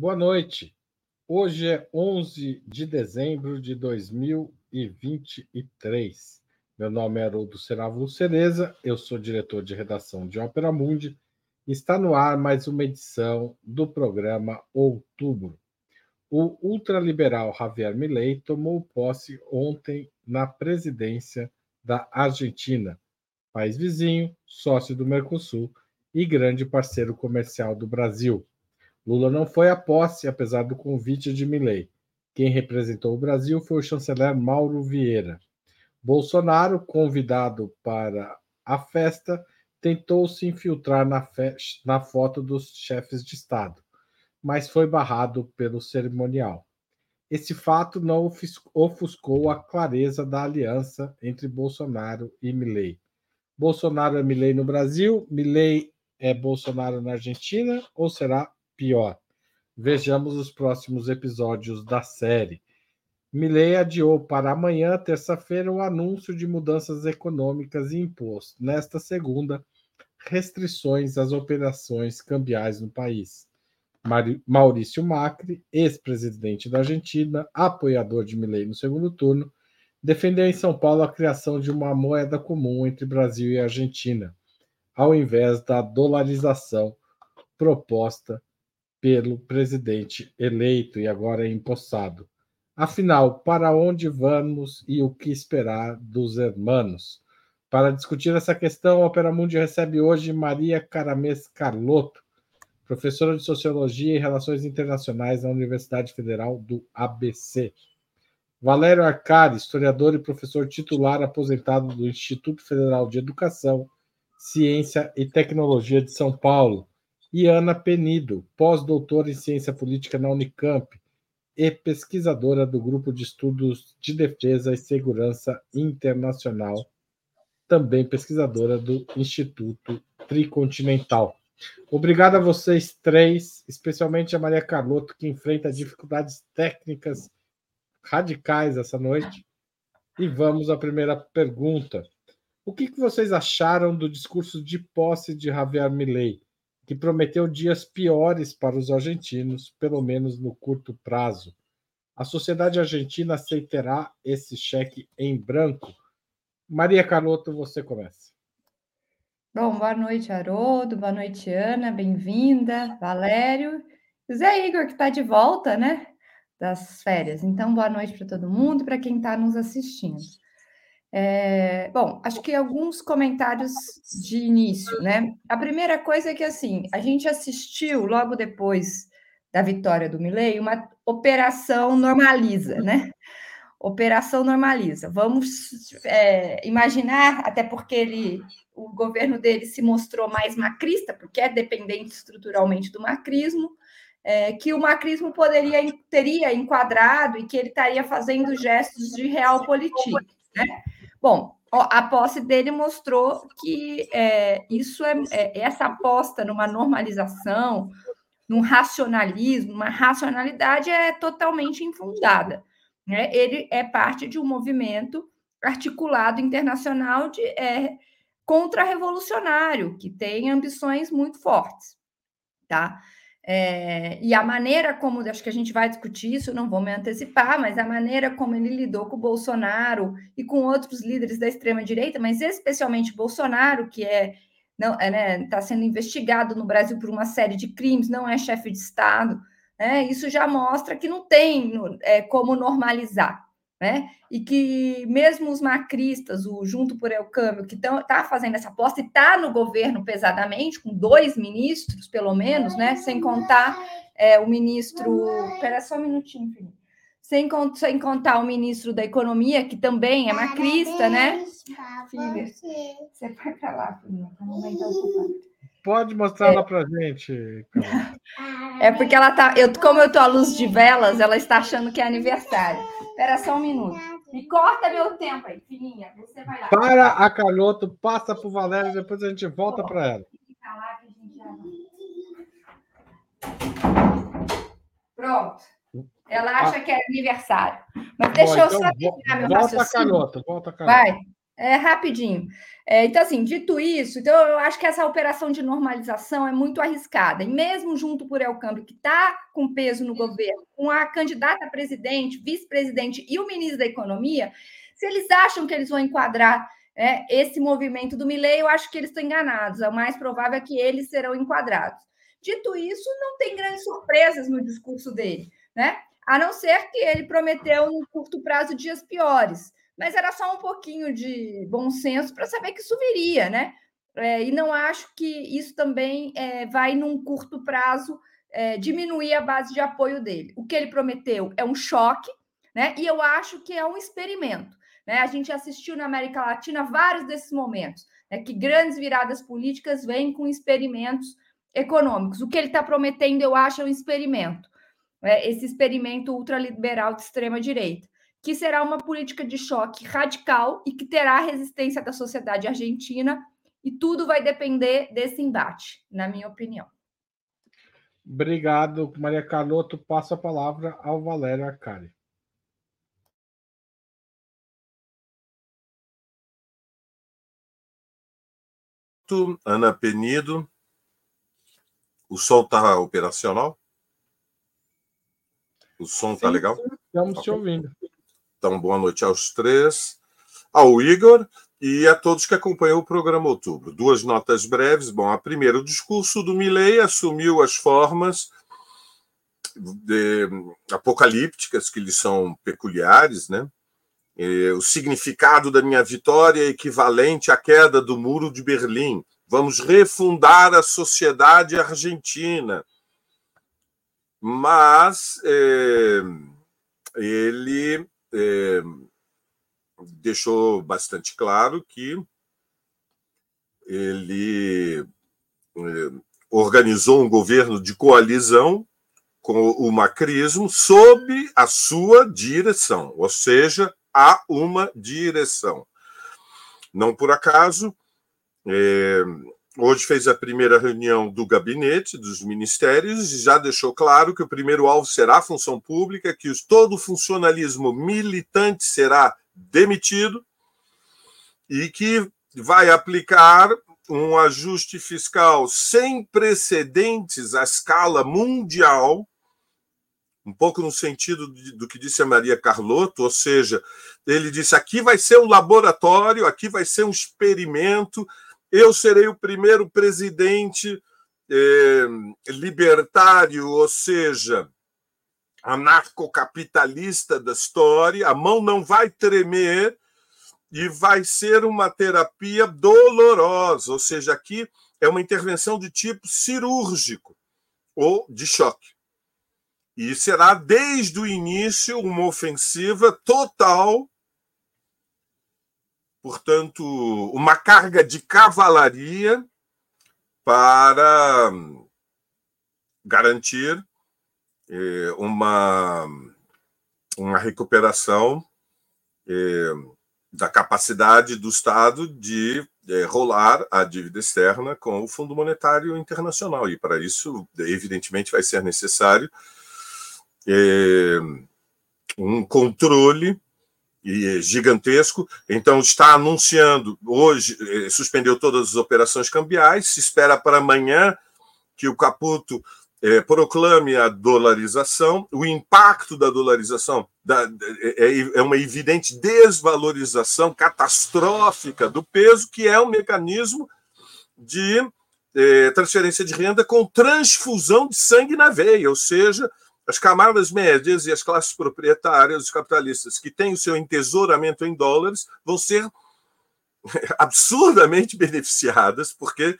Boa noite. Hoje é 11 de dezembro de 2023. Meu nome é Haroldo Serávulo Cereza, eu sou diretor de redação de Ópera Mundi. Está no ar mais uma edição do programa Outubro. O ultraliberal Javier Milei tomou posse ontem na presidência da Argentina, país vizinho, sócio do Mercosul e grande parceiro comercial do Brasil. Lula não foi à posse, apesar do convite de Milei. Quem representou o Brasil foi o chanceler Mauro Vieira. Bolsonaro, convidado para a festa, tentou se infiltrar na, na foto dos chefes de Estado, mas foi barrado pelo cerimonial. Esse fato não ofuscou a clareza da aliança entre Bolsonaro e Milei. Bolsonaro é Milei no Brasil, Milei é Bolsonaro na Argentina ou será pior? Vejamos os próximos episódios da série. Milley adiou para amanhã, terça-feira, o anúncio de mudanças econômicas e imposto. Nesta segunda, restrições às operações cambiais no país. Maurício Macri, ex-presidente da Argentina, apoiador de Milley no segundo turno, defendeu em São Paulo a criação de uma moeda comum entre Brasil e Argentina, ao invés da dolarização proposta pelo presidente eleito e agora empossado. Afinal, para onde vamos e o que esperar dos hermanos? Para discutir essa questão, a Opera Mundi recebe hoje Maria Caramês Carlotto, professora de Sociologia e Relações Internacionais na Universidade Federal do ABC. Valério Arcari, historiador e professor titular aposentado do Instituto Federal de Educação, Ciência e Tecnologia de São Paulo. E Ana Penido, pós-doutora em Ciência Política na Unicamp e pesquisadora do Grupo de Estudos de Defesa e Segurança Internacional, também pesquisadora do Instituto Tricontinental. Obrigado a vocês três, especialmente a Maria Carlotto, que enfrenta dificuldades técnicas radicais essa noite. E vamos à primeira pergunta. O que, vocês acharam do discurso de posse de Javier Milei, que prometeu dias piores para os argentinos, pelo menos no curto prazo? A sociedade argentina aceitará esse cheque em branco? Maria Carlotto, você começa. Bom, boa noite, Haroldo. Boa noite, Ana. Bem-vinda. Valério. Zé Igor, que está de volta, né? Das férias. Então, boa noite para todo mundo para quem está nos assistindo. É, bom, acho que alguns comentários de início, né? A primeira coisa é que, assim, a gente assistiu logo depois da vitória do Milley uma operação normaliza, né? Operação normaliza. Vamos é, imaginar, até porque ele o governo dele se mostrou mais macrista, porque é dependente estruturalmente do macrismo, é, que o macrismo poderia teria enquadrado e que ele estaria fazendo gestos de realpolitik. Né? Bom, a posse dele mostrou que é, isso é, é, essa aposta numa normalização, num racionalismo, uma racionalidade é totalmente infundada. Né? Ele é parte de um movimento articulado internacional de é, contra-revolucionário, que tem ambições muito fortes, tá? É, e a maneira como, acho que a gente vai discutir isso, não vou me antecipar, mas a maneira como ele lidou com o Bolsonaro e com outros líderes da extrema-direita, mas especialmente Bolsonaro, que é não está é, né, tá sendo investigado no Brasil por uma série de crimes, não é chefe de Estado, né, isso já mostra que não tem é, como normalizar né? E que mesmo os macristas, o Junto por El Câmbio, que está tá fazendo essa aposta e está no governo pesadamente, com dois ministros, pelo menos, né? Sem contar é, o ministro. Espera só um minutinho, filho. Sem, sem contar o ministro da Economia, que também é macrista, né? Filha, você vai para lá, filha, ocupado. Pode mostrar é. lá para gente. É porque ela tá, eu, como eu tô à luz de velas, ela está achando que é aniversário. Espera só um minuto. Me corta meu tempo aí, filhinha. Você vai lá. Para a Carloto, passa para o Valério, depois a gente volta para ela. Pronto. Ela acha ah. que é aniversário. Mas deixa Bom, eu então, só terminar meu volta raciocínio. Volta, Carlota, volta, Carlota. Vai. É rapidinho. É, então, assim, dito isso, então eu acho que essa operação de normalização é muito arriscada. E mesmo junto por El Câmbio, que está com peso no governo, com a candidata a presidente, vice-presidente e o ministro da Economia, se eles acham que eles vão enquadrar é, esse movimento do Milley, eu acho que eles estão enganados. O mais provável é que eles serão enquadrados. Dito isso, não tem grandes surpresas no discurso dele, né? A não ser que ele prometeu no curto prazo dias piores mas era só um pouquinho de bom senso para saber que isso viria, né? É, e não acho que isso também é, vai, num curto prazo, é, diminuir a base de apoio dele. O que ele prometeu é um choque, né? E eu acho que é um experimento. Né? A gente assistiu na América Latina vários desses momentos, né? que grandes viradas políticas vêm com experimentos econômicos. O que ele está prometendo, eu acho, é um experimento. Né? Esse experimento ultraliberal de extrema direita que será uma política de choque radical e que terá a resistência da sociedade argentina, e tudo vai depender desse embate, na minha opinião. Obrigado, Maria Carlotto. Passo a palavra ao Valério Arcari. Ana Penido. O som está operacional? O som está legal? Estamos te ouvindo. Então, boa noite aos três, ao Igor e a todos que acompanham o programa Outubro. Duas notas breves. Bom, a primeira, o discurso do Milley assumiu as formas de, apocalípticas que lhe são peculiares, né? E, o significado da minha vitória é equivalente à queda do muro de Berlim. Vamos refundar a sociedade argentina. Mas é, ele é, deixou bastante claro que ele é, organizou um governo de coalizão com o macrismo sob a sua direção, ou seja, há uma direção. Não por acaso, é, Hoje fez a primeira reunião do gabinete dos ministérios e já deixou claro que o primeiro alvo será a função pública, que todo o funcionalismo militante será demitido e que vai aplicar um ajuste fiscal sem precedentes à escala mundial, um pouco no sentido do que disse a Maria Carlotto, ou seja, ele disse: aqui vai ser um laboratório, aqui vai ser um experimento eu serei o primeiro presidente eh, libertário, ou seja, anarcocapitalista da história. A mão não vai tremer e vai ser uma terapia dolorosa, ou seja, aqui é uma intervenção de tipo cirúrgico ou de choque. E será desde o início uma ofensiva total portanto, uma carga de cavalaria para garantir eh, uma, uma recuperação eh, da capacidade do Estado de eh, rolar a dívida externa com o Fundo Monetário Internacional. E para isso, evidentemente, vai ser necessário um controle gigantesco. Então, está anunciando hoje, eh, suspendeu todas as operações cambiais, se espera para amanhã que o Caputo é, proclame a dolarização. O impacto da dolarização da, é, é uma evidente desvalorização catastrófica do peso, que é um mecanismo de é, transferência de renda com transfusão de sangue na veia, ou seja, as camadas médias e as classes proprietárias, os capitalistas que têm o seu entesouramento em dólares, vão ser absurdamente beneficiadas, porque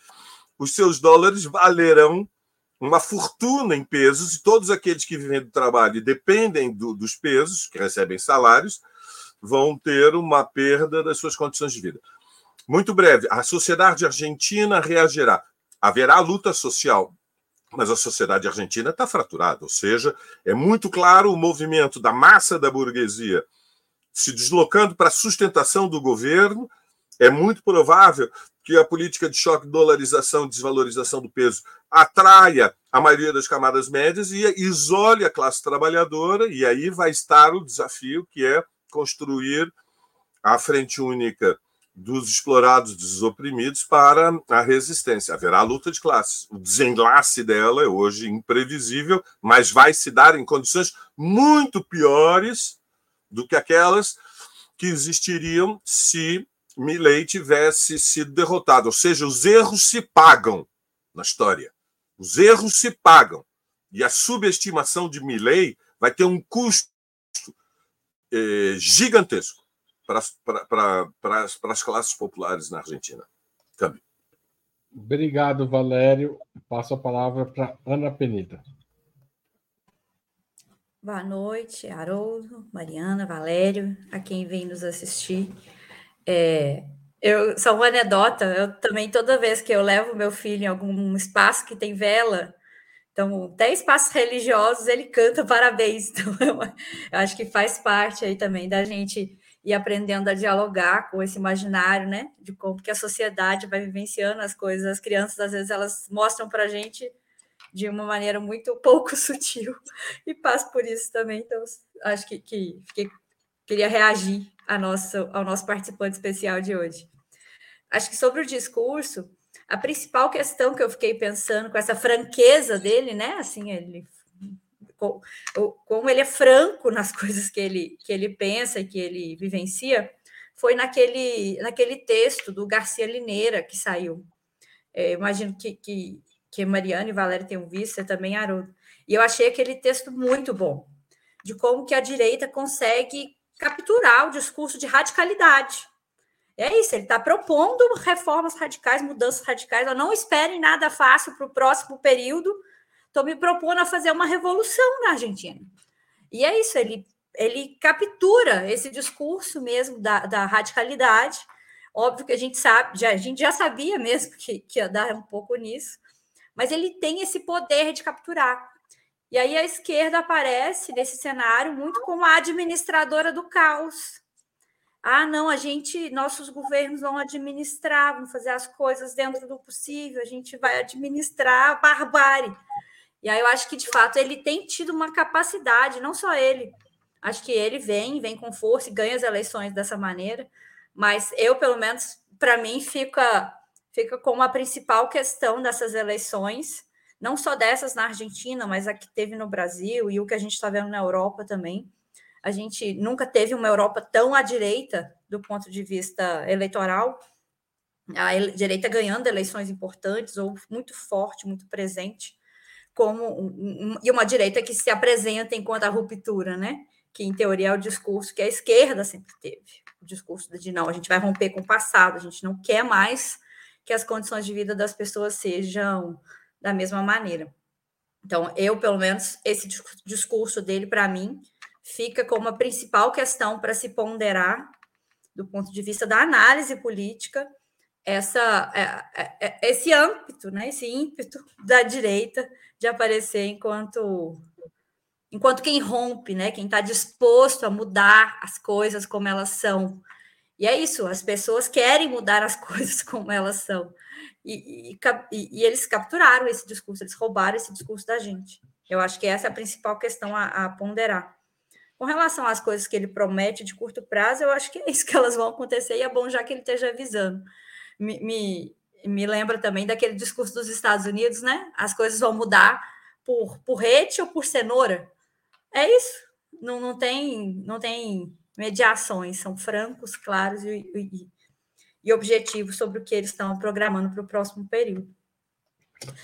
os seus dólares valerão uma fortuna em pesos, e todos aqueles que vivem do trabalho e dependem do, dos pesos, que recebem salários, vão ter uma perda das suas condições de vida. Muito breve, a sociedade argentina reagirá. Haverá luta social mas a sociedade argentina está fraturada, ou seja, é muito claro o movimento da massa da burguesia se deslocando para a sustentação do governo. É muito provável que a política de choque, dolarização desvalorização do peso atraia a maioria das camadas médias e isole a classe trabalhadora, e aí vai estar o desafio que é construir a frente única dos explorados, dos oprimidos para a resistência. Haverá luta de classes. O desenlace dela é hoje imprevisível, mas vai se dar em condições muito piores do que aquelas que existiriam se Milley tivesse sido derrotado. Ou seja, os erros se pagam na história. Os erros se pagam. E a subestimação de Milley vai ter um custo eh, gigantesco para, para, para, para as classes populares na Argentina. Também. Obrigado, Valério. Passo a palavra para Ana Penida. Boa noite, Haroldo, Mariana, Valério, a quem vem nos assistir. É, eu só uma anedota, eu também toda vez que eu levo meu filho em algum espaço que tem vela, então até espaços religiosos ele canta parabéns. Então eu, eu acho que faz parte aí também da gente ir aprendendo a dialogar com esse imaginário, né, de como que a sociedade vai vivenciando as coisas. As crianças às vezes elas mostram para a gente de uma maneira muito pouco sutil e passo por isso também. Então acho que, que, que queria reagir a nossa, ao nosso participante especial de hoje. Acho que sobre o discurso, a principal questão que eu fiquei pensando com essa franqueza dele, né? Assim, ele como ele é franco nas coisas que ele, que ele pensa e que ele vivencia, foi naquele, naquele texto do Garcia Lineira que saiu. É, imagino que, que, que Mariana e Valéria tenham visto, você também, Haroldo. E eu achei aquele texto muito bom, de como que a direita consegue capturar o discurso de radicalidade. É isso, ele está propondo reformas radicais, mudanças radicais. Não espere nada fácil para o próximo período. Estou me propondo a fazer uma revolução na Argentina. E é isso, ele, ele captura esse discurso mesmo da, da radicalidade. Óbvio que a gente sabe, já, a gente já sabia mesmo que, que ia dar um pouco nisso, mas ele tem esse poder de capturar. E aí a esquerda aparece nesse cenário muito como a administradora do caos. Ah, não, a gente, nossos governos vão administrar, vão fazer as coisas dentro do possível, a gente vai administrar a barbárie. E aí eu acho que, de fato, ele tem tido uma capacidade, não só ele, acho que ele vem, vem com força e ganha as eleições dessa maneira, mas eu, pelo menos, para mim, fica, fica como a principal questão dessas eleições, não só dessas na Argentina, mas a que teve no Brasil e o que a gente está vendo na Europa também. A gente nunca teve uma Europa tão à direita do ponto de vista eleitoral, a direita ganhando eleições importantes ou muito forte, muito presente, como um, e uma direita que se apresenta enquanto a ruptura, né? Que em teoria é o discurso que a esquerda sempre teve, o discurso de não, a gente vai romper com o passado, a gente não quer mais que as condições de vida das pessoas sejam da mesma maneira. Então, eu, pelo menos, esse discurso dele, para mim, fica como a principal questão para se ponderar, do ponto de vista da análise política, essa, é, é, é, esse âmbito, né, esse ímpeto da direita de aparecer enquanto enquanto quem rompe, né, quem está disposto a mudar as coisas como elas são. E é isso, as pessoas querem mudar as coisas como elas são. E, e, e, eles capturaram esse discurso, eles roubaram esse discurso da gente. Eu acho que essa é a principal questão a, a, ponderar. Com relação às coisas que ele promete de curto prazo, eu acho que é isso que elas vão acontecer e é bom já que ele esteja avisando. Me, me, me lembra também daquele discurso dos Estados Unidos, né? As coisas vão mudar por, por rede ou por cenoura. É isso. Não, não, tem, não tem mediações, são francos, claros e, e e objetivos sobre o que eles estão programando para o próximo período.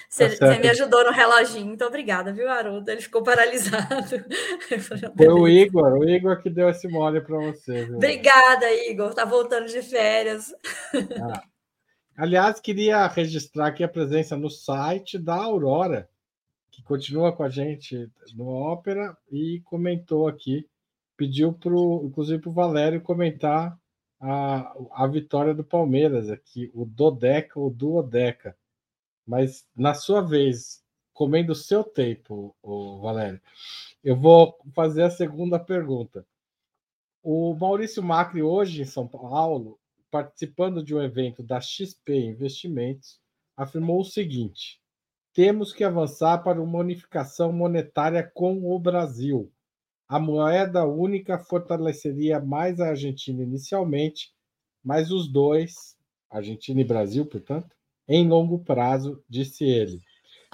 Você, tá me ajudou no reloginho, muito obrigada, viu, Haroldo? Ele ficou paralisado. Foi o Igor, o Igor que deu esse mole para você. Viu? Obrigada, Igor. Tá voltando de férias. Ah. Aliás, queria registrar aqui a presença no site da Aurora, que continua com a gente no Ópera e comentou aqui, pediu para inclusive para o Valério comentar a, a vitória do Palmeiras aqui, o Dodeca ou Duodeca. Mas na sua vez, comendo o seu tempo, o Valério, eu vou fazer a segunda pergunta. O Maurício Macri, hoje em São Paulo, participando de um evento da XP Investimentos, afirmou o seguinte: temos que avançar para uma unificação monetária com o Brasil. A moeda única fortaleceria mais a Argentina inicialmente, mas os dois, Argentina e Brasil, portanto, em longo prazo, disse ele.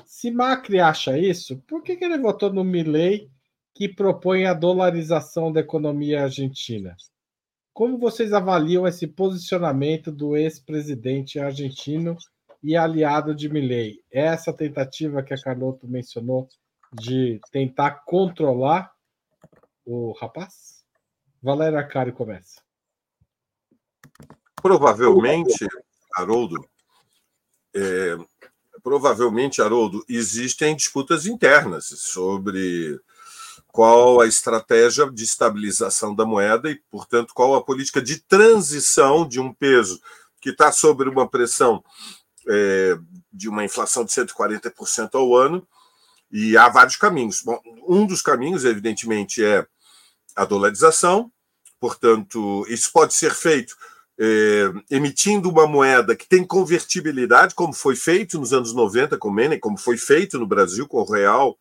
Se Macri acha isso, por que, ele votou no Milley que propõe a dolarização da economia argentina? Como vocês avaliam esse posicionamento do ex-presidente argentino e aliado de Milley? É essa tentativa que a Carlotto mencionou de tentar controlar o rapaz? Valéria Arcari começa. Provavelmente, Haroldo, é, provavelmente, Haroldo, existem disputas internas sobre qual a estratégia de estabilização da moeda e, portanto, qual a política de transição de um peso que está sob uma pressão é, de uma inflação de 140% ao ano, e há vários caminhos. Bom, um dos caminhos, evidentemente, é a dolarização, portanto, isso pode ser feito é, emitindo uma moeda que tem convertibilidade, como foi feito nos anos 90 com o Menem, como foi feito no Brasil com o Real,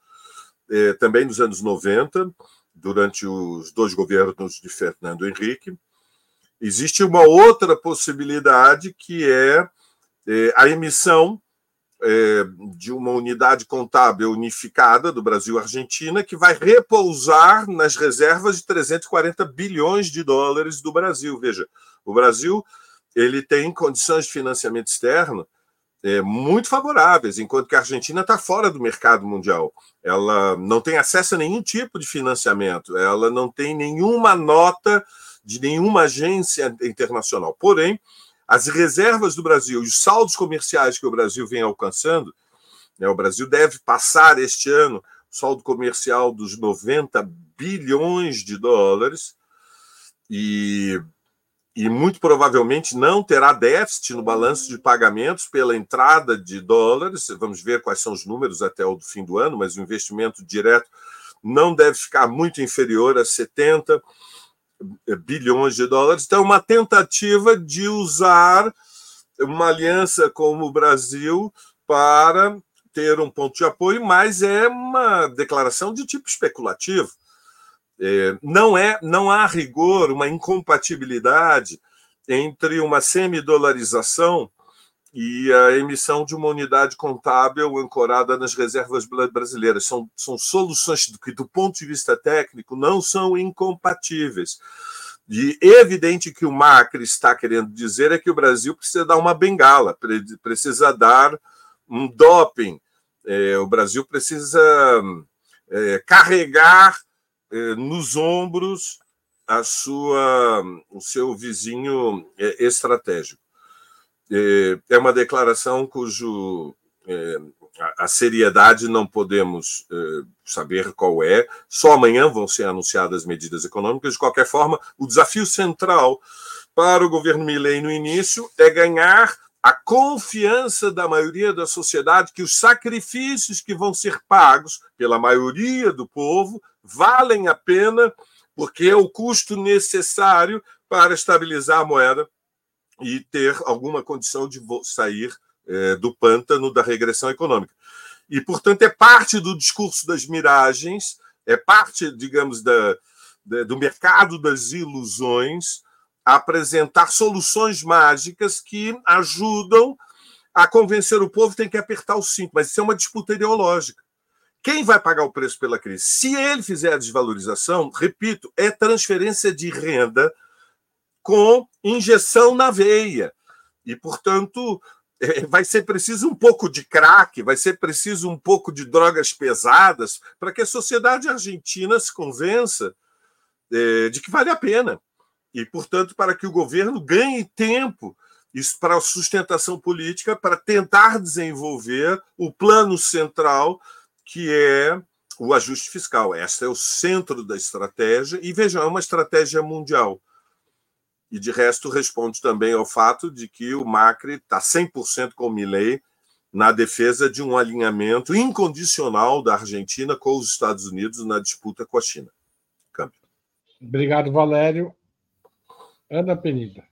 é, também nos anos 90, durante os dois governos de Fernando Henrique. Existe uma outra possibilidade que é, é a emissão é, de uma unidade contábil unificada do Brasil-Argentina que vai repousar nas reservas de 340 bilhões de dólares do Brasil. Veja, o Brasil ele tem condições de financiamento externo é, muito favoráveis, enquanto que a Argentina está fora do mercado mundial. Ela não tem acesso a nenhum tipo de financiamento, ela não tem nenhuma nota de nenhuma agência internacional. Porém, as reservas do Brasil e os saldos comerciais que o Brasil vem alcançando, né, o Brasil deve passar este ano saldo comercial dos 90 bilhões de dólares e e muito provavelmente não terá déficit no balanço de pagamentos pela entrada de dólares. Vamos ver quais são os números até o fim do ano, mas o investimento direto não deve ficar muito inferior a 70 bilhões de dólares. Então, é uma tentativa de usar uma aliança como o Brasil para ter um ponto de apoio, mas é uma declaração de tipo especulativo. É, não é, não há rigor uma incompatibilidade entre uma semidolarização e a emissão de uma unidade contábil ancorada nas reservas brasileiras. São, são soluções que, do ponto de vista técnico, não são incompatíveis. E evidente que o Macri está querendo dizer é que o Brasil precisa dar uma bengala, precisa dar um doping. É, o Brasil precisa é, carregar nos ombros a sua, o seu vizinho eh, estratégico. Eh, é uma declaração cujo a seriedade não podemos saber qual é. Só amanhã vão ser anunciadas medidas econômicas. De qualquer forma, o desafio central para o governo Milley no início é ganhar a confiança da maioria da sociedade que os sacrifícios que vão ser pagos pela maioria do povo valem a pena, porque é o custo necessário para estabilizar a moeda e ter alguma condição de sair é, do pântano da regressão econômica. E, portanto, é parte do discurso das miragens, é parte, digamos, da, da do mercado das ilusões apresentar soluções mágicas que ajudam a convencer o povo tem que apertar o cinto, mas isso é uma disputa ideológica. Quem vai pagar o preço pela crise? Se ele fizer a desvalorização, repito, é transferência de renda com injeção na veia. E, portanto, é, vai ser preciso um pouco de crack, vai ser preciso um pouco de drogas pesadas para que a sociedade argentina se convença é, de que vale a pena. E, portanto, para que o governo ganhe tempo isso para a sustentação política, para tentar desenvolver o plano central, que é o ajuste fiscal. Este é o centro da estratégia, e vejam, é uma estratégia mundial. E, de resto, responde também ao fato de que o Macri está 100% com o Milley na defesa de um alinhamento incondicional da Argentina com os Estados Unidos na disputa com a China. Câmbio. Obrigado, Valério. Ana Penida.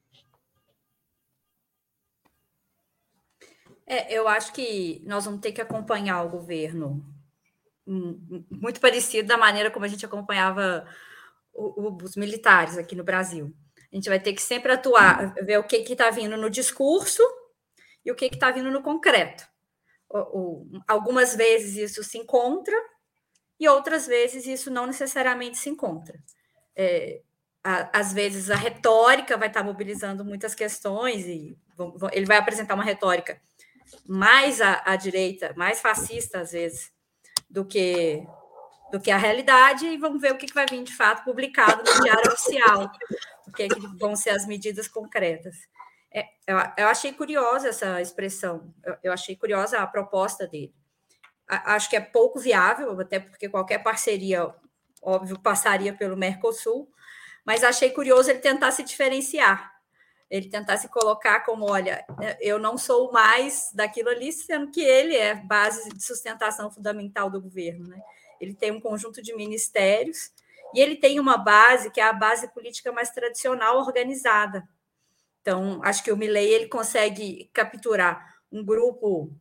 É, eu acho que nós vamos ter que acompanhar o governo muito parecido da maneira como a gente acompanhava os militares aqui no Brasil. A gente vai ter que sempre atuar, ver o que está vindo no discurso e o que está vindo no concreto. O, o, algumas vezes isso se encontra e outras vezes isso não necessariamente se encontra. É, a, às vezes a retórica vai estar mobilizando muitas questões e vão, vão, ele vai apresentar uma retórica mais à, à direita, mais fascista às vezes, do que do que a realidade e vamos ver o que vai vir de fato publicado no diário oficial, o que, que vão ser as medidas concretas. É, eu, eu, achei curiosa essa expressão, eu, eu, achei curiosa a proposta dele. A, acho que é pouco viável, até porque qualquer parceria, óbvio, passaria pelo Mercosul, mas achei curioso ele tentar se diferenciar, ele tentar se colocar como, olha, eu não sou mais daquilo ali, sendo que ele é base de sustentação fundamental do governo, né? Ele tem um conjunto de ministérios e ele tem uma base que é a base política mais tradicional organizada. Então, acho que o Milley ele consegue capturar um grupo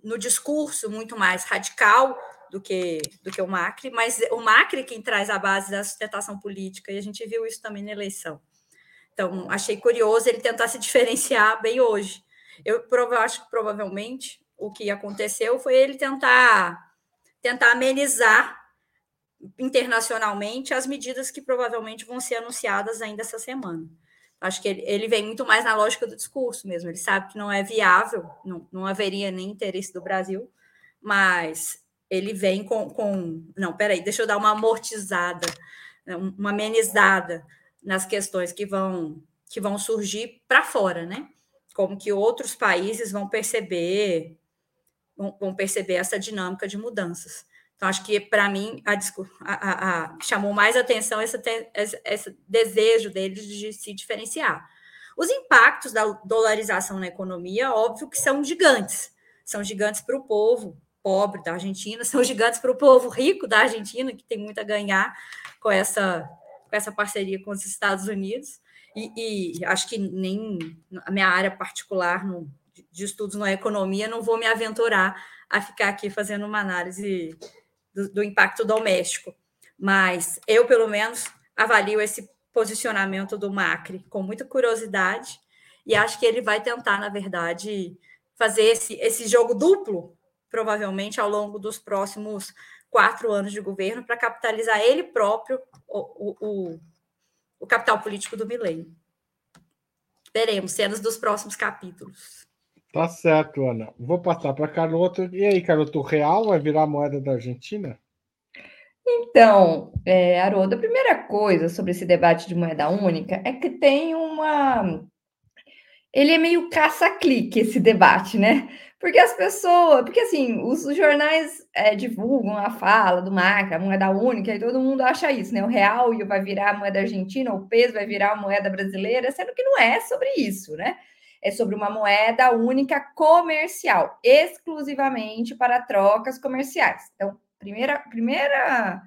no discurso muito mais radical do que do que o Macri, mas o Macri quem traz a base da sustentação política e a gente viu isso também na eleição. Então, achei curioso ele tentar se diferenciar bem hoje. Eu, eu acho que provavelmente o que aconteceu foi ele tentar tentar amenizar internacionalmente as medidas que provavelmente vão ser anunciadas ainda essa semana. Acho que ele, ele vem muito mais na lógica do discurso mesmo. Ele sabe que não é viável, não, não haveria nem interesse do Brasil, mas ele vem com, com. Não, peraí, deixa eu dar uma amortizada, né, uma amenizada nas questões que vão, que vão surgir para fora, né? Como que outros países vão perceber vão, perceber essa dinâmica de mudanças. Então, acho que, para mim, a, a, a, chamou mais atenção esse, esse, esse desejo deles de se diferenciar. Os impactos da dolarização na economia, óbvio que são gigantes. São gigantes para o povo pobre da Argentina, são gigantes para o povo rico da Argentina, que tem muito a ganhar com essa, com essa parceria com os Estados Unidos. E, e acho que nem a minha área particular no, de estudos na economia, não vou me aventurar a ficar aqui fazendo uma análise do, do impacto doméstico. Mas eu, pelo menos, avalio esse posicionamento do Macri com muita curiosidade e acho que ele vai tentar, na verdade, fazer esse, esse jogo duplo, provavelmente ao longo dos próximos quatro anos de governo, para capitalizar ele próprio o, o, o, capital político do milênio. Veremos cenas dos próximos capítulos. Tá certo, Ana. Vou passar para Caroto. E aí, Caroto, o real vai virar moeda da Argentina? Então, é, Haroldo, a primeira coisa sobre esse debate de moeda única é que tem uma. Ele é meio caça-clique, esse debate, né? Porque as pessoas. Porque, assim, os, jornais é, divulgam a fala do marca, a moeda única, e todo mundo acha isso, né? O real vai virar a moeda argentina, o peso vai virar a moeda brasileira, sendo que não é sobre isso, né? é sobre uma moeda única comercial, exclusivamente para trocas comerciais. Então, primeira, primeira,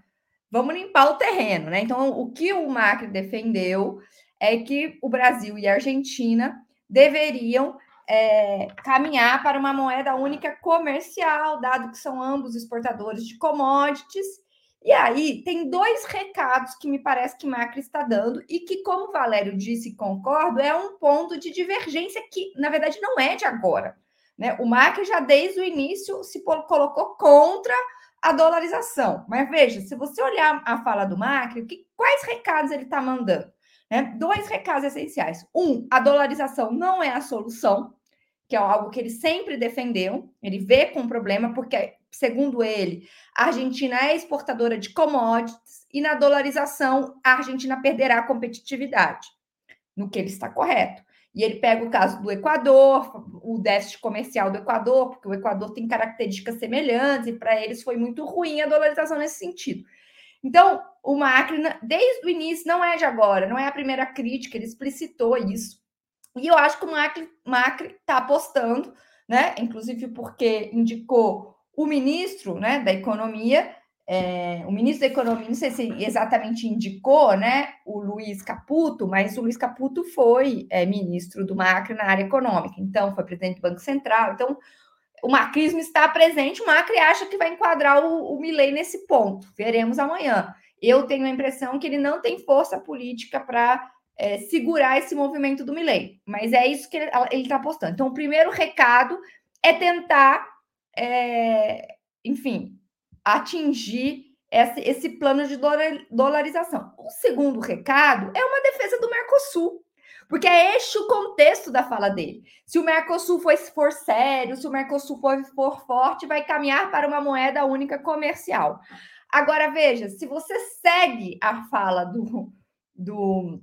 vamos limpar o terreno, né? Então, o que o Macri defendeu é que o Brasil e a Argentina deveriam é, caminhar para uma moeda única comercial, dado que são ambos exportadores de commodities e aí, tem dois recados que me parece que Macri está dando e que, como o Valério disse, concordo, é um ponto de divergência que, na verdade, não é de agora. Né? O Macri já desde o início se colocou contra a dolarização. Mas veja, se você olhar a fala do Macri, que, quais recados ele está mandando? Né? Dois recados essenciais. Um, a dolarização não é a solução, que é algo que ele sempre defendeu, ele vê com problema, porque segundo ele, a Argentina é exportadora de commodities e na dolarização a Argentina perderá a competitividade, no que ele está correto. E ele pega o caso do Equador, o déficit comercial do Equador, porque o Equador tem características semelhantes e para eles foi muito ruim a dolarização nesse sentido. Então, o Macri, desde o início, não é de agora, não é a primeira crítica, ele explicitou isso. E eu acho que o Macri está apostando, né? Inclusive porque indicou o ministro né, da Economia, é, o ministro da Economia, não sei se exatamente indicou né, o Luiz Caputo, mas o Luiz Caputo foi é, ministro do Macri na área econômica, então foi presidente do Banco Central. Então, o macrismo está presente, o Macri acha que vai enquadrar o, o Milley nesse ponto. Veremos amanhã. Eu tenho a impressão que ele não tem força política para é, segurar esse movimento do Milley. Mas é isso que ele está apostando. Então, o primeiro recado é tentar, é, enfim, atingir esse, esse plano de dolarização. O segundo recado é uma defesa do Mercosul. Porque é este o contexto da fala dele. Se o Mercosul for, for sério, se o Mercosul for, for forte, vai caminhar para uma moeda única comercial. Agora, veja, se você segue a fala do, do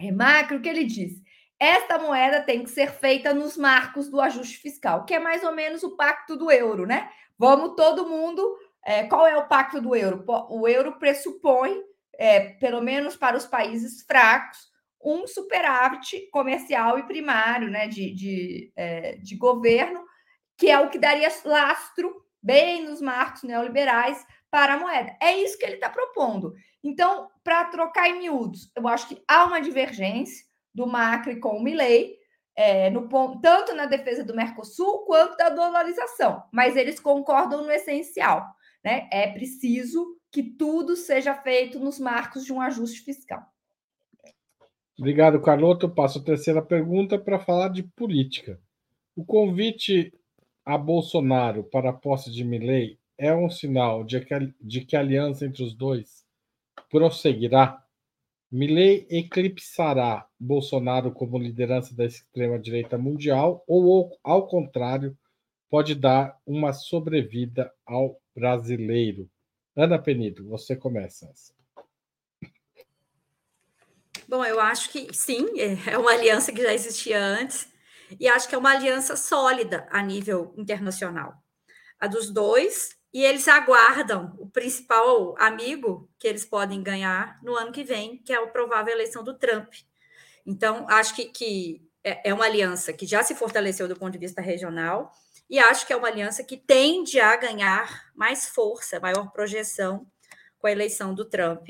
Remacro, que ele diz? Esta moeda tem que ser feita nos marcos do ajuste fiscal, que é mais ou menos o pacto do euro, né? Vamos todo mundo. É, qual é o pacto do euro? O euro pressupõe, é, pelo menos para os países fracos, um superávit comercial e primário né, de, de, é, de governo, que é o que daria lastro bem nos marcos neoliberais para a moeda. É isso que ele está propondo. Então, para trocar em miúdos, eu acho que há uma divergência do Macri com o Milley, é, no ponto, tanto na defesa do Mercosul quanto da dolarização, mas eles concordam no essencial. Né? É preciso que tudo seja feito nos marcos de um ajuste fiscal. Obrigado, Carloto. Passo a terceira pergunta para falar de política. O convite a Bolsonaro para a posse de Milley é um sinal de que, de que a aliança entre os dois prosseguirá? Milley eclipsará Bolsonaro como liderança da extrema-direita mundial ou, ao contrário, pode dar uma sobrevida ao brasileiro? Ana Penido, você começa. Bom, eu acho que sim, é uma aliança que já existia antes, e acho que é uma aliança sólida a nível internacional. A dos dois, e eles aguardam o principal amigo que eles podem ganhar no ano que vem, que é a provável eleição do Trump. Então, acho que, que é, é uma aliança que já se fortaleceu do ponto de vista regional, e acho que é uma aliança que tende a ganhar mais força, maior projeção com a eleição do Trump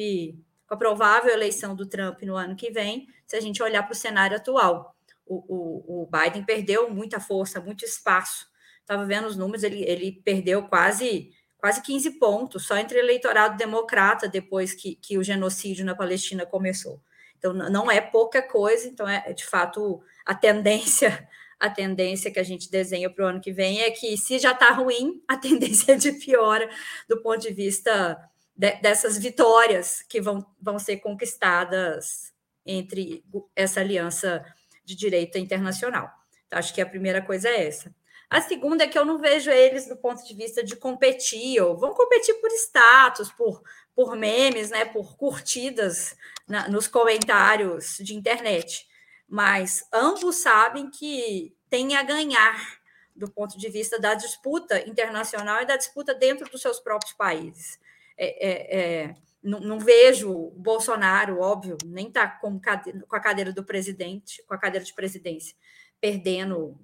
com a provável eleição do Trump no ano que vem, se a gente olhar para o cenário atual. O, o, o, Biden perdeu muita força, muito espaço. Estava vendo os números, ele, ele perdeu quase quase 15 pontos só entre eleitorado democrata depois que, que o genocídio na Palestina começou. Então, não é pouca coisa, então é de fato a tendência a tendência que a gente desenha para o ano que vem é que se já está ruim, a tendência é de piora do ponto de vista de, dessas vitórias que vão, vão ser conquistadas entre essa aliança de direita internacional. Então, acho que a primeira coisa é essa. A segunda é que eu não vejo eles do ponto de vista de competir, ou vão competir por status, por, por memes, né, por curtidas na, nos comentários de internet. Mas ambos sabem que têm a ganhar do ponto de vista da disputa internacional e da disputa dentro dos seus próprios países. É, é, é, não, não, vejo Bolsonaro, óbvio, nem está com, com a cadeira do presidente, com a cadeira de presidência, perdendo,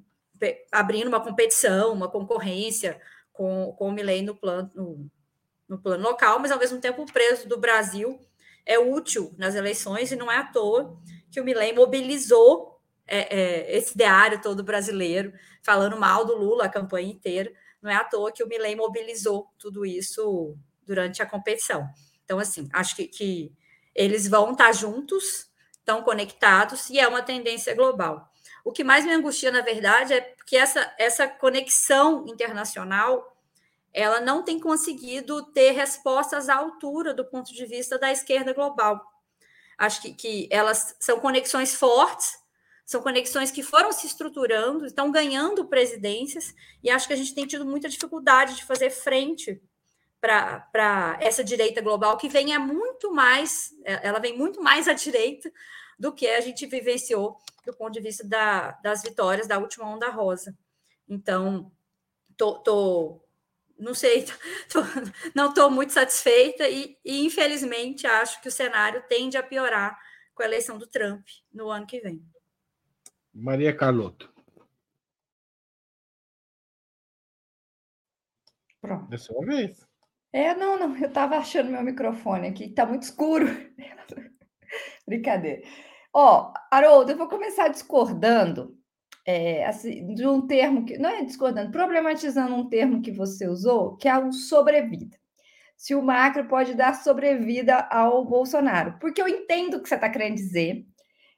abrindo uma competição, uma concorrência com, com o Milley no plano, no, no plano local, mas ao mesmo tempo o preso do Brasil é útil nas eleições e não é à toa que o Milley mobilizou é, é, esse ideário todo brasileiro, falando mal do Lula a campanha inteira. Não é à toa que o Milley mobilizou tudo isso durante a competição. Então, assim, acho que, que eles vão estar juntos, estão conectados, e é uma tendência global. O que mais me angustia, na verdade, é que essa, essa conexão internacional ela não tem conseguido ter respostas à altura do ponto de vista da esquerda global. Acho que, que elas são conexões fortes, são conexões que foram se estruturando, estão ganhando presidências, e acho que a gente tem tido muita dificuldade de fazer frente para essa direita global que venha muito mais, é, ela vem muito mais à direita do que a gente vivenciou do ponto de vista da, das vitórias da última onda rosa. Então, tô, tô não sei, tô, não estou muito satisfeita e, e, infelizmente, acho que o cenário tende a piorar com a eleição do Trump no ano que vem. Maria Carlotto. Pronto. Dessa uma vez. É, não, não, eu estava achando meu microfone aqui, está muito escuro. Brincadeira. Ó, Haroldo, eu vou começar discordando é, assim, de um termo que. Não é discordando, problematizando um termo que você usou, que é o sobrevida. Se o macro pode dar sobrevida ao Bolsonaro. Porque eu entendo o que você está querendo dizer.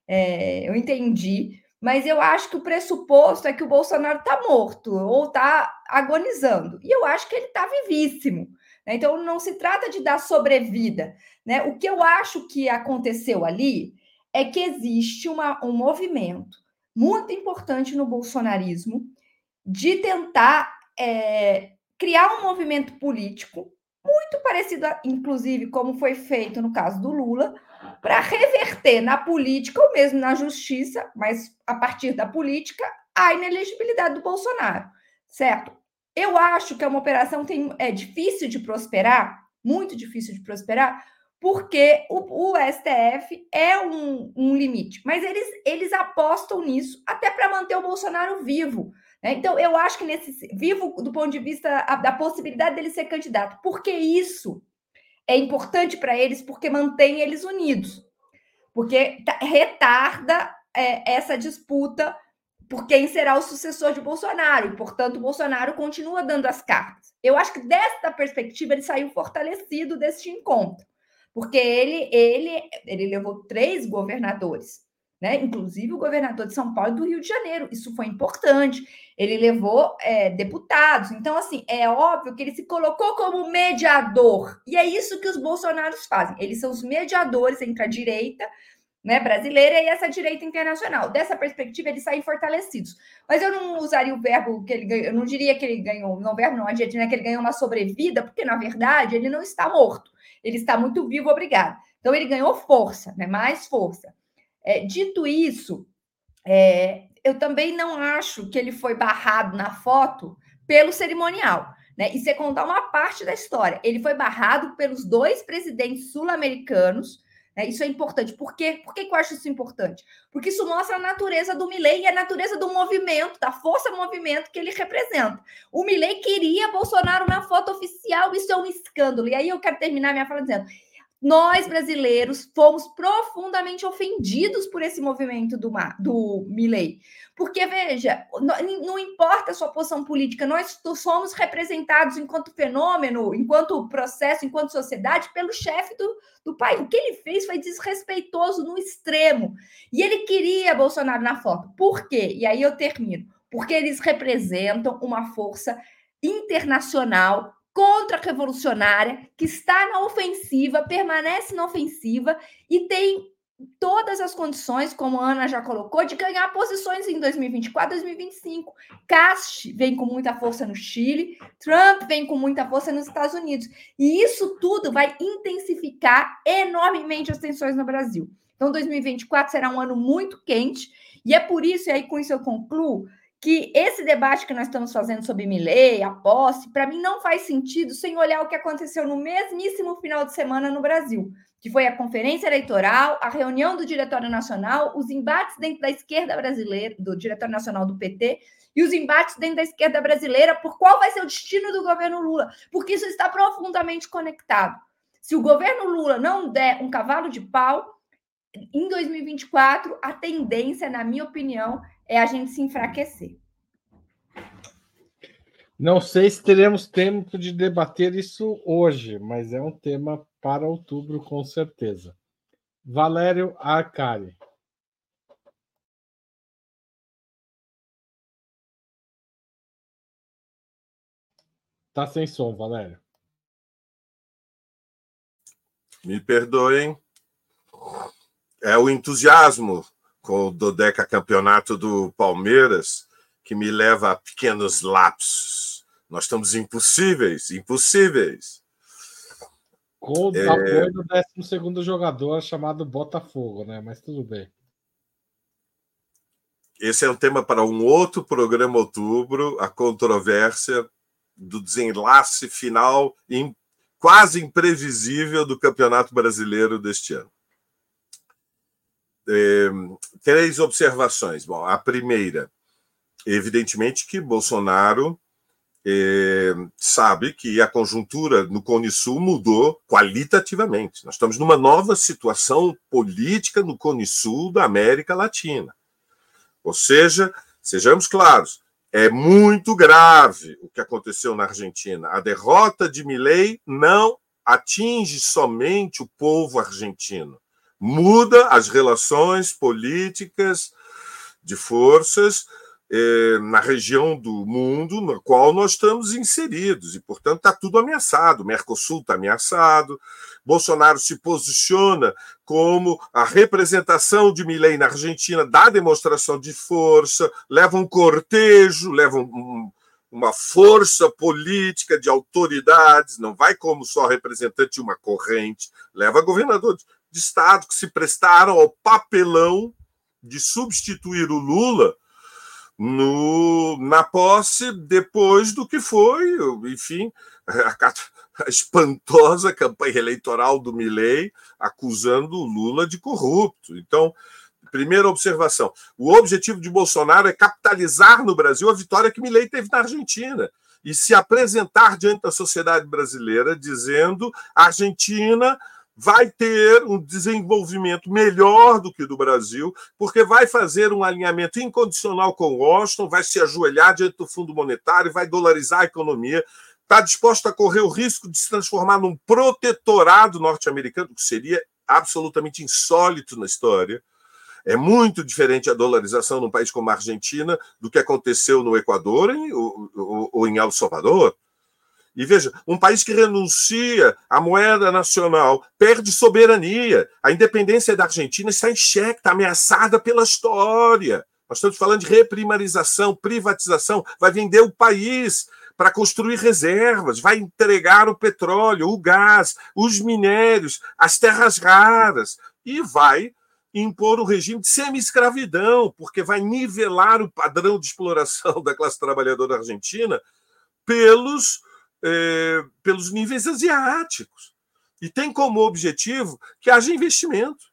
é, eu entendi, mas eu acho que o pressuposto é que o Bolsonaro está morto ou está agonizando. E eu acho que ele está vivíssimo. Né? Então, não se trata de dar sobrevida. Né? O que eu acho que aconteceu ali é que existe uma, um movimento muito importante no bolsonarismo de tentar é, criar um movimento político muito parecido, inclusive, como foi feito no caso do Lula, para reverter na política ou mesmo na justiça, mas a partir da política, a inelegibilidade do Bolsonaro, certo? Eu acho que é uma operação tem, é difícil de prosperar, muito difícil de prosperar, porque o, o STF é um, um, limite, mas eles, eles apostam nisso até para manter o Bolsonaro vivo. Né? Então, eu acho que nesse vivo do ponto de vista a, da possibilidade dele ser candidato, porque isso é importante para eles, porque mantém eles unidos, porque tá, retarda é, essa disputa por quem será o sucessor de Bolsonaro, e, portanto, Bolsonaro continua dando as cartas. Eu acho que desta perspectiva ele saiu fortalecido deste encontro, porque ele, ele, ele levou três governadores né? Inclusive o governador de São Paulo e do Rio de Janeiro. Isso foi importante. Ele levou é, deputados. Então, assim, é óbvio que ele se colocou como mediador. E é isso que os bolsonaros fazem. Eles são os mediadores entre a direita né, brasileira e essa direita internacional. Dessa perspectiva, eles saem fortalecidos. Mas eu não usaria o verbo que ele ganhou, eu não diria que ele ganhou, não verbo não, adjetivo, né, que ele ganhou uma sobrevida, porque na verdade ele não está morto. Ele está muito vivo, obrigado. Então ele ganhou força, né, mais força. É, dito isso, é, eu também não acho que ele foi barrado na foto pelo cerimonial. Né? E você contar uma parte da história. Ele foi barrado pelos dois presidentes sul-americanos. Né? Isso é importante. Por quê? Por que, eu acho isso importante? Porque isso mostra a natureza do Milley e a natureza do movimento, da força-movimento que ele representa. O Milley queria Bolsonaro na foto oficial, isso é um escândalo. E aí eu quero terminar minha fala dizendo: nós brasileiros fomos profundamente ofendidos por esse movimento do, do Milley. Porque, veja, não, importa a sua posição política, nós somos representados enquanto fenômeno, enquanto processo, enquanto sociedade, pelo chefe do, do país. O que ele fez foi desrespeitoso no extremo. E ele queria Bolsonaro na foto. Por quê? E aí eu termino. Porque eles representam uma força internacional contra-revolucionária, que está na ofensiva, permanece na ofensiva e tem todas as condições, como a Ana já colocou, de ganhar posições em 2024, 2025. Cast vem com muita força no Chile, Trump vem com muita força nos Estados Unidos. E isso tudo vai intensificar enormemente as tensões no Brasil. Então, 2024 será um ano muito quente, e é por isso, e aí com isso eu concluo, que esse debate que nós estamos fazendo sobre Milley, a posse, para mim não faz sentido sem olhar o que aconteceu no mesmíssimo final de semana no Brasil, que foi a conferência eleitoral, a reunião do Diretório Nacional, os embates dentro da esquerda brasileira, do Diretório Nacional do PT, e os embates dentro da esquerda brasileira por qual vai ser o destino do governo Lula, porque isso está profundamente conectado. Se o governo Lula não der um cavalo de pau, em 2024, a tendência, na minha opinião, é a gente se enfraquecer. Não sei se teremos tempo de debater isso hoje, mas é um tema para outubro, com certeza. Valério Arcari. Tá sem som, Valério. Me perdoem. É o entusiasmo com o Dodeca Campeonato do Palmeiras, que me leva a pequenos lapsos. Nós estamos impossíveis, impossíveis. Com o é... apoio do 12 jogador chamado Botafogo, né? Mas tudo bem. Esse é um tema para um outro programa outubro, a controvérsia do desenlace final quase imprevisível do Campeonato Brasileiro deste ano. É, três observações. Bom, a primeira, evidentemente que Bolsonaro é, sabe que a conjuntura no Cone Sul mudou qualitativamente. Nós estamos numa nova situação política no Cone Sul da América Latina. Ou seja, sejamos claros, é muito grave o que aconteceu na Argentina. A derrota de Milei não atinge somente o povo argentino muda as relações políticas de forças eh, na região do mundo na qual nós estamos inseridos, e, portanto, está tudo ameaçado. O Mercosul está ameaçado, Bolsonaro se posiciona como a representação de Milei na Argentina da demonstração de força, leva um cortejo, leva um, uma força política de autoridades, não vai como só representante de uma corrente, leva governadores de estado que se prestaram ao papelão de substituir o Lula no, na posse depois do que foi, enfim, a, a espantosa campanha eleitoral do Milley acusando o Lula de corrupto. Então, primeira observação: o objetivo de Bolsonaro é capitalizar no Brasil a vitória que Milley teve na Argentina e se apresentar diante da sociedade brasileira dizendo a Argentina vai ter um desenvolvimento melhor do que do Brasil, porque vai fazer um alinhamento incondicional com Washington, vai se ajoelhar diante do Fundo Monetário, vai dolarizar a economia, está disposto a correr o risco de se transformar num protetorado norte-americano, que seria absolutamente insólito na história. É muito diferente a dolarização num país como a Argentina do que aconteceu no Equador ou em El Salvador. E veja, um país que renuncia à moeda nacional perde soberania. A independência da Argentina está em xeque, está ameaçada pela história. Nós estamos falando de reprimarização, privatização, vai vender o país para construir reservas, vai entregar o petróleo, o gás, os minérios, as terras raras e vai impor o regime de semi-escravidão, porque vai nivelar o padrão de exploração da classe trabalhadora argentina pelos é, pelos níveis asiáticos. E tem como objetivo que haja investimento.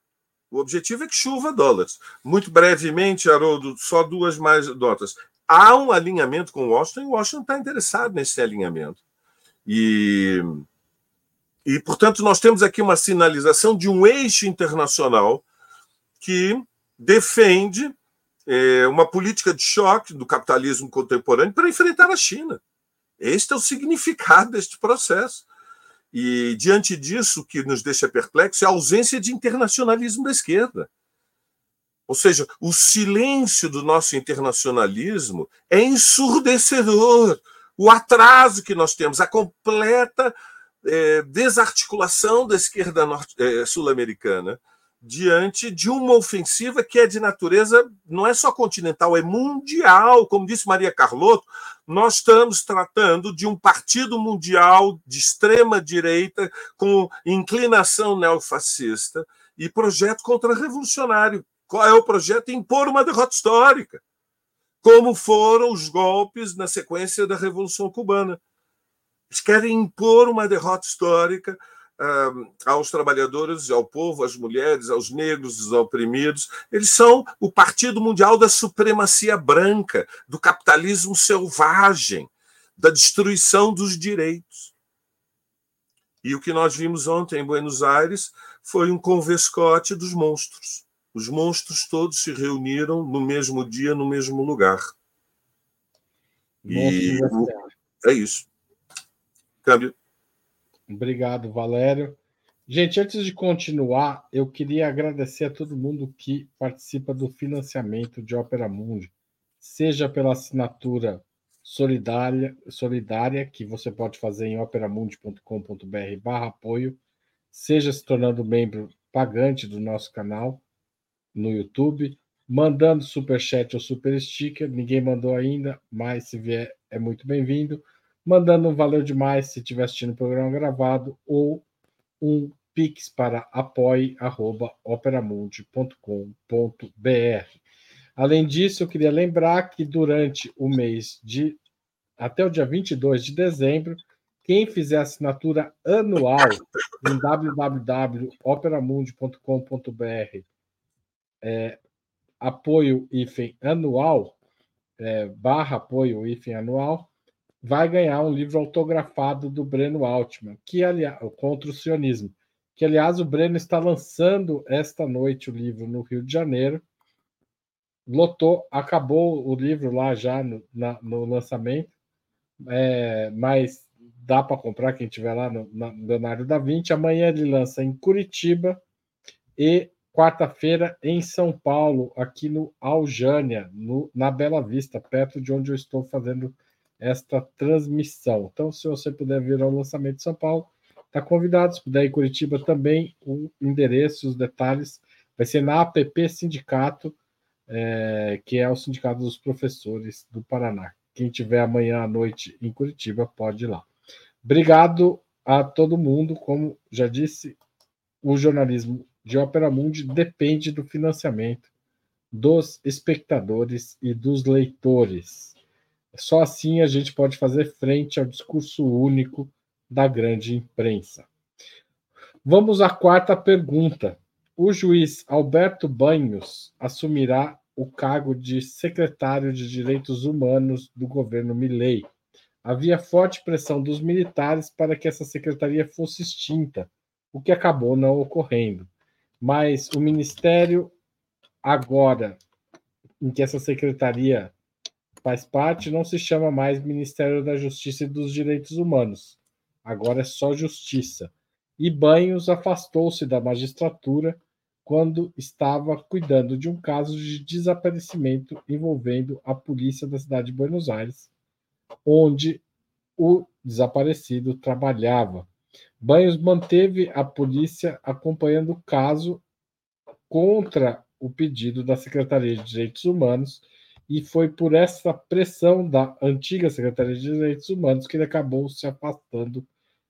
O objetivo é que chuva dólares. Muito brevemente, Haroldo, só duas mais notas. Há um alinhamento com Washington e Washington está interessado nesse alinhamento. E, e, portanto, nós temos aqui uma sinalização de um eixo internacional que defende é, uma política de choque do capitalismo contemporâneo para enfrentar a China. Este é o significado deste processo. E, diante disso, o que nos deixa perplexo é a ausência de internacionalismo da esquerda. Ou seja, o silêncio do nosso internacionalismo é ensurdecedor. O atraso que nós temos, a completa é, desarticulação da esquerda é, sul-americana diante de uma ofensiva que é de natureza não é só continental, é mundial. Como disse Maria Carlotto, nós estamos tratando de um partido mundial de extrema direita com inclinação neofascista e projeto contra-revolucionário. Qual é o projeto? Impor uma derrota histórica, como foram os golpes na sequência da Revolução Cubana. Eles querem impor uma derrota histórica aos trabalhadores, ao povo, às mulheres, aos negros, aos oprimidos. Eles são o Partido Mundial da Supremacia Branca, do capitalismo selvagem, da destruição dos direitos. E o que nós vimos ontem em Buenos Aires foi um convescote dos monstros. Os monstros todos se reuniram no mesmo dia, no mesmo lugar. E é isso. Câmbio. Obrigado, Valério. Gente, antes de continuar, eu queria agradecer a todo mundo que participa do financiamento de Ópera Mundi, seja pela assinatura solidária, solidária que você pode fazer em operamundi.com.br apoio, seja se tornando membro pagante do nosso canal no YouTube, mandando super chat ou super sticker, ninguém mandou ainda, mas se vier é muito bem-vindo mandando um valeu demais se estiver assistindo o programa gravado ou um pix para apoie.operamundi.com.br. Além disso, eu queria lembrar que durante o mês de até o dia 22 de dezembro, quem fizer assinatura anual em www.operamundi.com.br é, apoio IFEM anual, é, barra apoio IFEM anual, vai ganhar um livro autografado do Breno Altman, que aliás, contra o sionismo, que aliás o Breno está lançando esta noite o livro no Rio de Janeiro. Lotou, acabou o livro lá já no, na, no lançamento, é, mas dá para comprar quem tiver lá no, no Leonardo da Vinci. Amanhã ele lança em Curitiba e quarta-feira em São Paulo, aqui no Aljânia, no, na Bela Vista, perto de onde eu estou fazendo esta transmissão. Então, se você puder vir ao lançamento de São Paulo, está convidado. Se puder em Curitiba também, o endereço, os detalhes, vai ser na APP Sindicato, é, que é o Sindicato dos Professores do Paraná. Quem tiver amanhã à noite em Curitiba, pode ir lá. Obrigado a todo mundo. Como já disse, o jornalismo de Ópera Mundi depende do financiamento dos espectadores e dos leitores. Só assim a gente pode fazer frente ao discurso único da grande imprensa. Vamos à quarta pergunta. O juiz Alberto Banhos assumirá o cargo de secretário de Direitos Humanos do governo Milei. Havia forte pressão dos militares para que essa secretaria fosse extinta, o que acabou não ocorrendo. Mas o ministério, agora em que essa secretaria faz parte, não se chama mais Ministério da Justiça e dos Direitos Humanos. Agora é só Justiça. E Banhos afastou-se da magistratura quando estava cuidando de um caso de desaparecimento envolvendo a polícia da cidade de Buenos Aires, onde o desaparecido trabalhava. Banhos manteve a polícia acompanhando o caso contra o pedido da Secretaria de Direitos Humanos e foi por essa pressão da antiga Secretaria de Direitos Humanos que ele acabou se afastando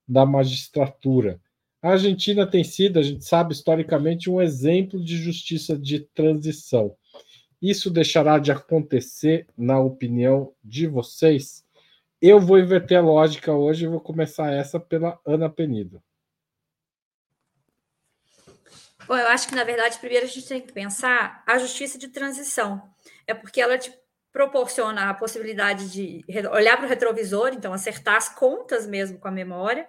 da magistratura. A Argentina tem sido, a gente sabe historicamente, um exemplo de justiça de transição. Isso deixará de acontecer, na opinião de vocês? Eu vou inverter a lógica hoje e vou começar essa pela Ana Penido. Bom, eu acho que, na verdade, primeiro a gente tem que pensar a justiça de transição é porque ela te proporciona a possibilidade de olhar para o retrovisor, então acertar as contas mesmo com a memória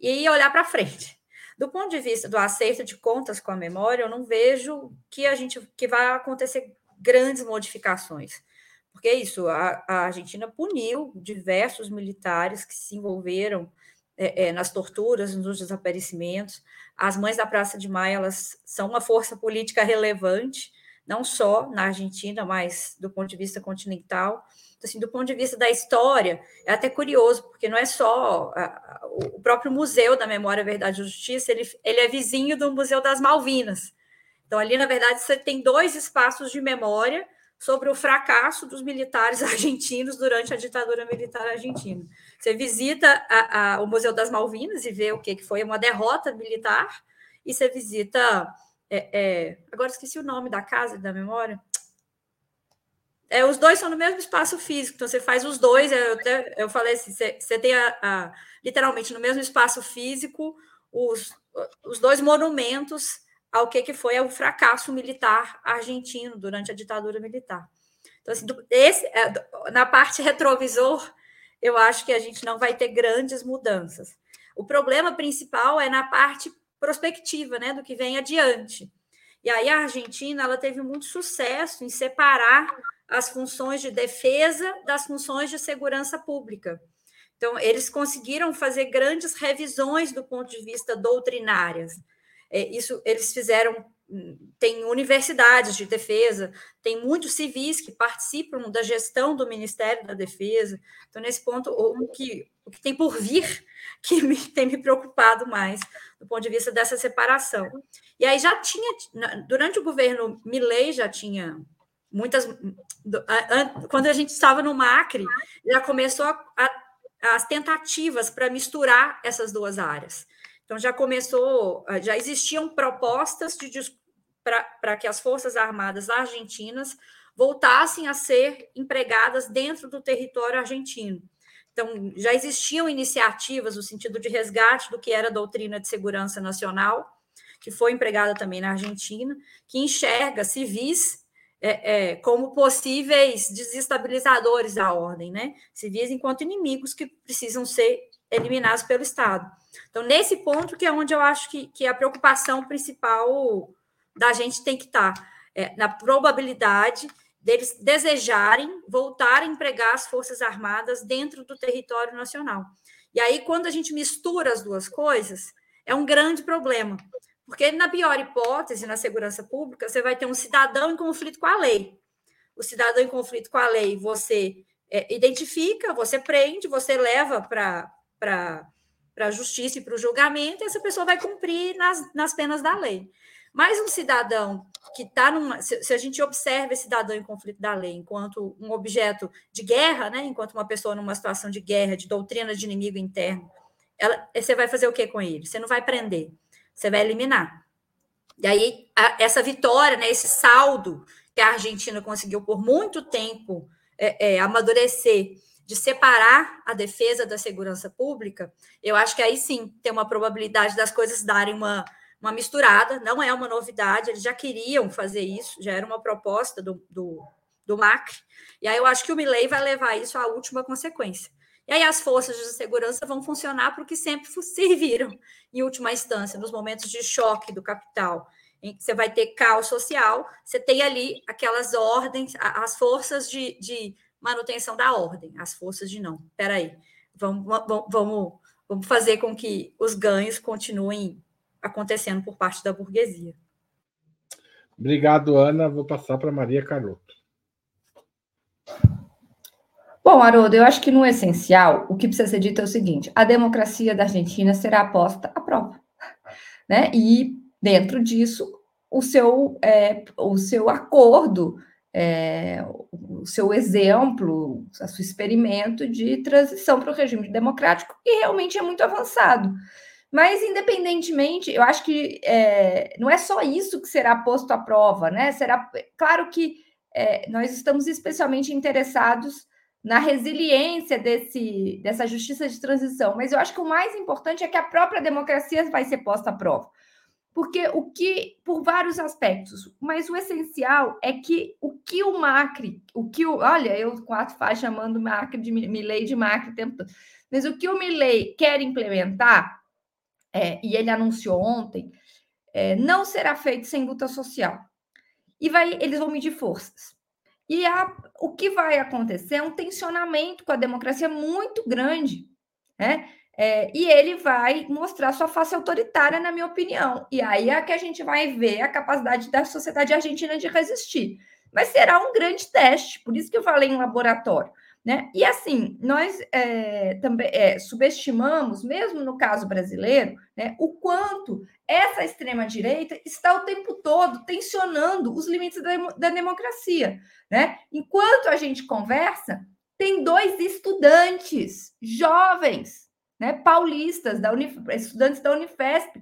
e olhar para frente. Do ponto de vista do acerto de contas com a memória, eu não vejo que a gente que vai acontecer grandes modificações. Porque é isso, a, a Argentina puniu diversos militares que se envolveram é, é, nas torturas, nos desaparecimentos. As mães da Praça de Maio elas são uma força política relevante não só na Argentina, mas do ponto de vista continental. Então, assim, do ponto de vista da história, é até curioso, porque não é só a, o próprio Museu da Memória, Verdade e Justiça, ele, ele é vizinho do Museu das Malvinas. Então, ali, na verdade, você tem dois espaços de memória sobre o fracasso dos militares argentinos durante a ditadura militar argentina. Você visita a, a, o Museu das Malvinas e vê o que, que foi uma derrota militar, e você visita é, é, agora esqueci o nome da casa da memória. É, os dois são no mesmo espaço físico, então você faz os dois. Eu, até, eu falei assim: você, você tem a, a, literalmente no mesmo espaço físico os, os dois monumentos ao que, que foi o fracasso militar argentino durante a ditadura militar. Então, assim, esse, é, na parte retrovisor, eu acho que a gente não vai ter grandes mudanças. O problema principal é na parte prospectiva, né, do que vem adiante. E aí a Argentina ela teve muito sucesso em separar as funções de defesa das funções de segurança pública. Então, eles conseguiram fazer grandes revisões do ponto de vista doutrinárias. É, isso eles fizeram tem universidades de defesa, tem muitos civis que participam da gestão do Ministério da Defesa. Então, nesse ponto, o que, o que tem por vir que me, tem me preocupado mais do ponto de vista dessa separação. E aí já tinha, durante o governo Milley, já tinha muitas. Quando a gente estava no Macri, já começou a, a, as tentativas para misturar essas duas áreas. Então já começou, já existiam propostas para que as Forças Armadas argentinas voltassem a ser empregadas dentro do território argentino. Então, já existiam iniciativas no sentido de resgate do que era a doutrina de segurança nacional, que foi empregada também na Argentina, que enxerga civis é, é, como possíveis desestabilizadores da ordem, né? Civis enquanto inimigos que precisam ser eliminados pelo Estado. Então, nesse ponto que é onde eu acho que, que a preocupação principal da gente tem que estar, tá, é, na probabilidade deles desejarem voltar a empregar as Forças Armadas dentro do território nacional. E aí, quando a gente mistura as duas coisas, é um grande problema, Porque, na pior hipótese, na segurança pública, você vai ter um cidadão em conflito com a lei. O cidadão em conflito com a lei, você é, identifica, você prende, você leva para a justiça e para o julgamento, e essa pessoa vai cumprir nas, nas penas da lei. Mas um cidadão que está numa. Se, se, a gente observa esse cidadão em conflito da lei enquanto um objeto de guerra, né, enquanto uma pessoa numa situação de guerra, de doutrina de inimigo interno, ela, você vai fazer o que com ele? Você não vai prender, você vai eliminar. E aí, a, essa vitória, né, esse saldo que a Argentina conseguiu por muito tempo é, é, amadurecer, de separar a defesa da segurança pública, eu acho que aí sim tem uma probabilidade das coisas darem uma, uma misturada, não é uma novidade, eles já queriam fazer isso, já era uma proposta do, do, do Macri, e aí eu acho que o Milley vai levar isso à última consequência. E aí as forças de segurança vão funcionar para o que sempre serviram, em última instância, nos momentos de choque do capital. Você vai ter caos social, você tem ali aquelas ordens, as forças de, de manutenção da ordem, as forças de não. Peraí, vamos, vamos, vamos fazer com que os ganhos continuem acontecendo por parte da burguesia. Obrigado, Ana. Vou passar para Maria Caroto. Bom, Haroldo, eu acho que no essencial, o que precisa ser dito é o seguinte: a democracia da Argentina será posta à prova. Né? E, dentro disso, o seu, é, o seu acordo, é, o seu exemplo, o seu experimento de transição para o regime democrático, que realmente é muito avançado. Mas, independentemente, eu acho que é, não é só isso que será posto à prova, né? Será claro que é, nós estamos especialmente interessados na resiliência desse, dessa justiça de transição. Mas eu acho que o mais importante é que a própria democracia vai ser posta à prova. Porque o que, por vários aspectos, mas o essencial é que o que o Macri, o que o. Olha, eu quatro faz chamando Macri de Milley de Macri o tempo todo. Mas o que o Milley quer implementar, é, e ele anunciou ontem, é, não será feito sem luta social. E vai, eles vão medir forças. E a, o que vai acontecer é um tensionamento com a democracia muito grande, né? É, e ele vai mostrar sua face autoritária, na minha opinião. E aí é que a gente vai ver a capacidade da sociedade argentina de resistir. Mas será um grande teste, por isso que eu falei em laboratório. Né? E assim, nós é, também é, subestimamos, mesmo no caso brasileiro, né, o quanto essa extrema-direita está o tempo todo tensionando os limites da, da democracia. Né? Enquanto a gente conversa, tem dois estudantes jovens, né, paulistas, da Unif estudantes da Unifesp,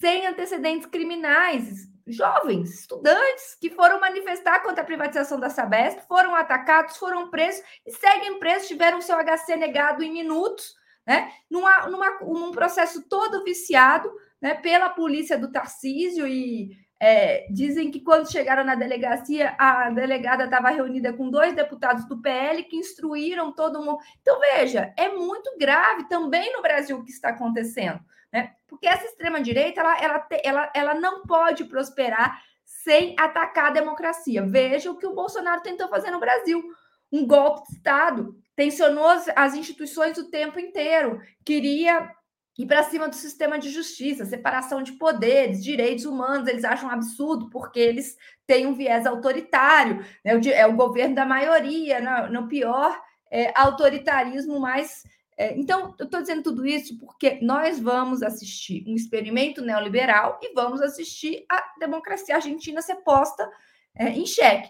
sem antecedentes criminais, jovens, estudantes que foram manifestar contra a privatização da Sabesp, foram atacados, foram presos e seguem presos, tiveram seu HC negado em minutos, né? Numa, numa, num processo todo viciado né, pela polícia do Tarcísio e é, dizem que quando chegaram na delegacia, a delegada estava reunida com dois deputados do PL que instruíram todo mundo. Então, veja, é muito grave também no Brasil o que está acontecendo. Né? Porque essa extrema-direita ela, ela, ela, ela não pode prosperar sem atacar a democracia. Veja o que o Bolsonaro tentou fazer no Brasil: um golpe de Estado, tensionou as, instituições o tempo inteiro, queria ir para cima do sistema de justiça, separação de poderes, direitos humanos, eles acham absurdo porque eles têm um viés autoritário, né? é o governo da maioria, no, no pior é, autoritarismo mais é, então, eu estou dizendo tudo isso porque nós vamos assistir um experimento neoliberal e vamos assistir a democracia argentina ser posta é, em xeque.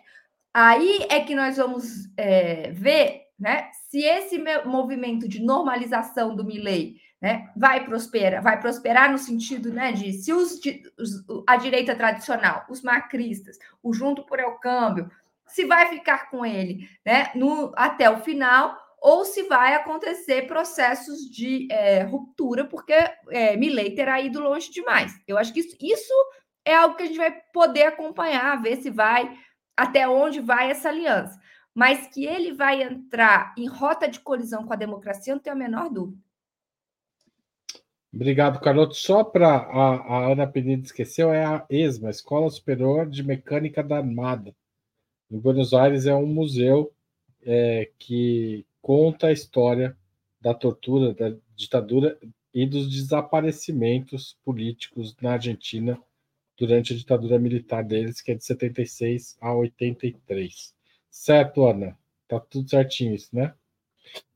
Aí é que nós vamos é, ver né, se esse movimento de normalização do Milley né, vai prosperar, vai prosperar no sentido né, de se os, os, a direita tradicional, os macristas, o junto por el câmbio, se vai ficar com ele né, no, até o final ou se vai acontecer processos de é, ruptura, porque é, Milley terá ido longe demais. Eu acho que isso, isso é algo que a gente vai poder acompanhar, ver se vai, até onde vai essa aliança. Mas que ele vai entrar em rota de colisão com a democracia, não tenho a menor dúvida. Obrigado, Carloto. Só para a, a, Ana Penida esqueceu, é a ESMA, Escola Superior de Mecânica da Armada. Em Buenos Aires é um museu é, que conta a história da tortura, da ditadura e dos desaparecimentos políticos na Argentina durante a ditadura militar deles, que é de 76 a 83. Certo, Ana? Tá tudo certinho isso, né?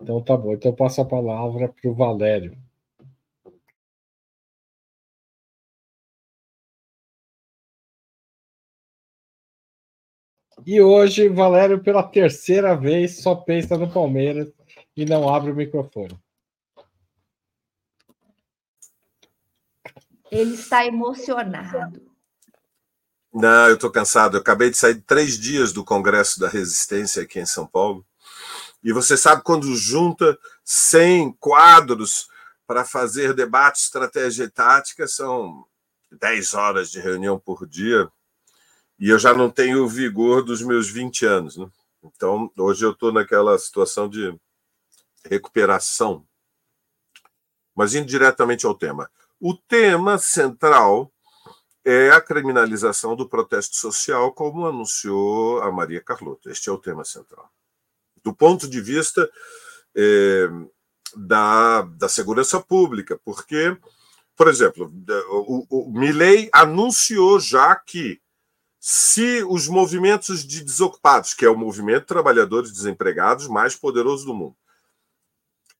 Então tá bom. Então eu passo a palavra para o Valério. E hoje, Valério, pela terceira vez, só pensa no Palmeiras e não abre o microfone. Ele está emocionado. Não, eu estou cansado. Eu acabei de sair de três dias do Congresso da Resistência aqui em São Paulo. E você sabe quando junta 100 quadros para fazer debate, estratégia e tática, são 10 horas de reunião por dia. E eu já não tenho o vigor dos meus 20 anos. Né? Então, hoje eu estou naquela situação de recuperação. Mas indo diretamente ao tema. O tema central é a criminalização do protesto social, como anunciou a Maria Carlota. Este é o tema central. Do ponto de vista é, da, da segurança pública, porque, por exemplo, o, o Milley anunciou já que se os movimentos de desocupados, que é o movimento trabalhadores desempregados mais poderoso do mundo,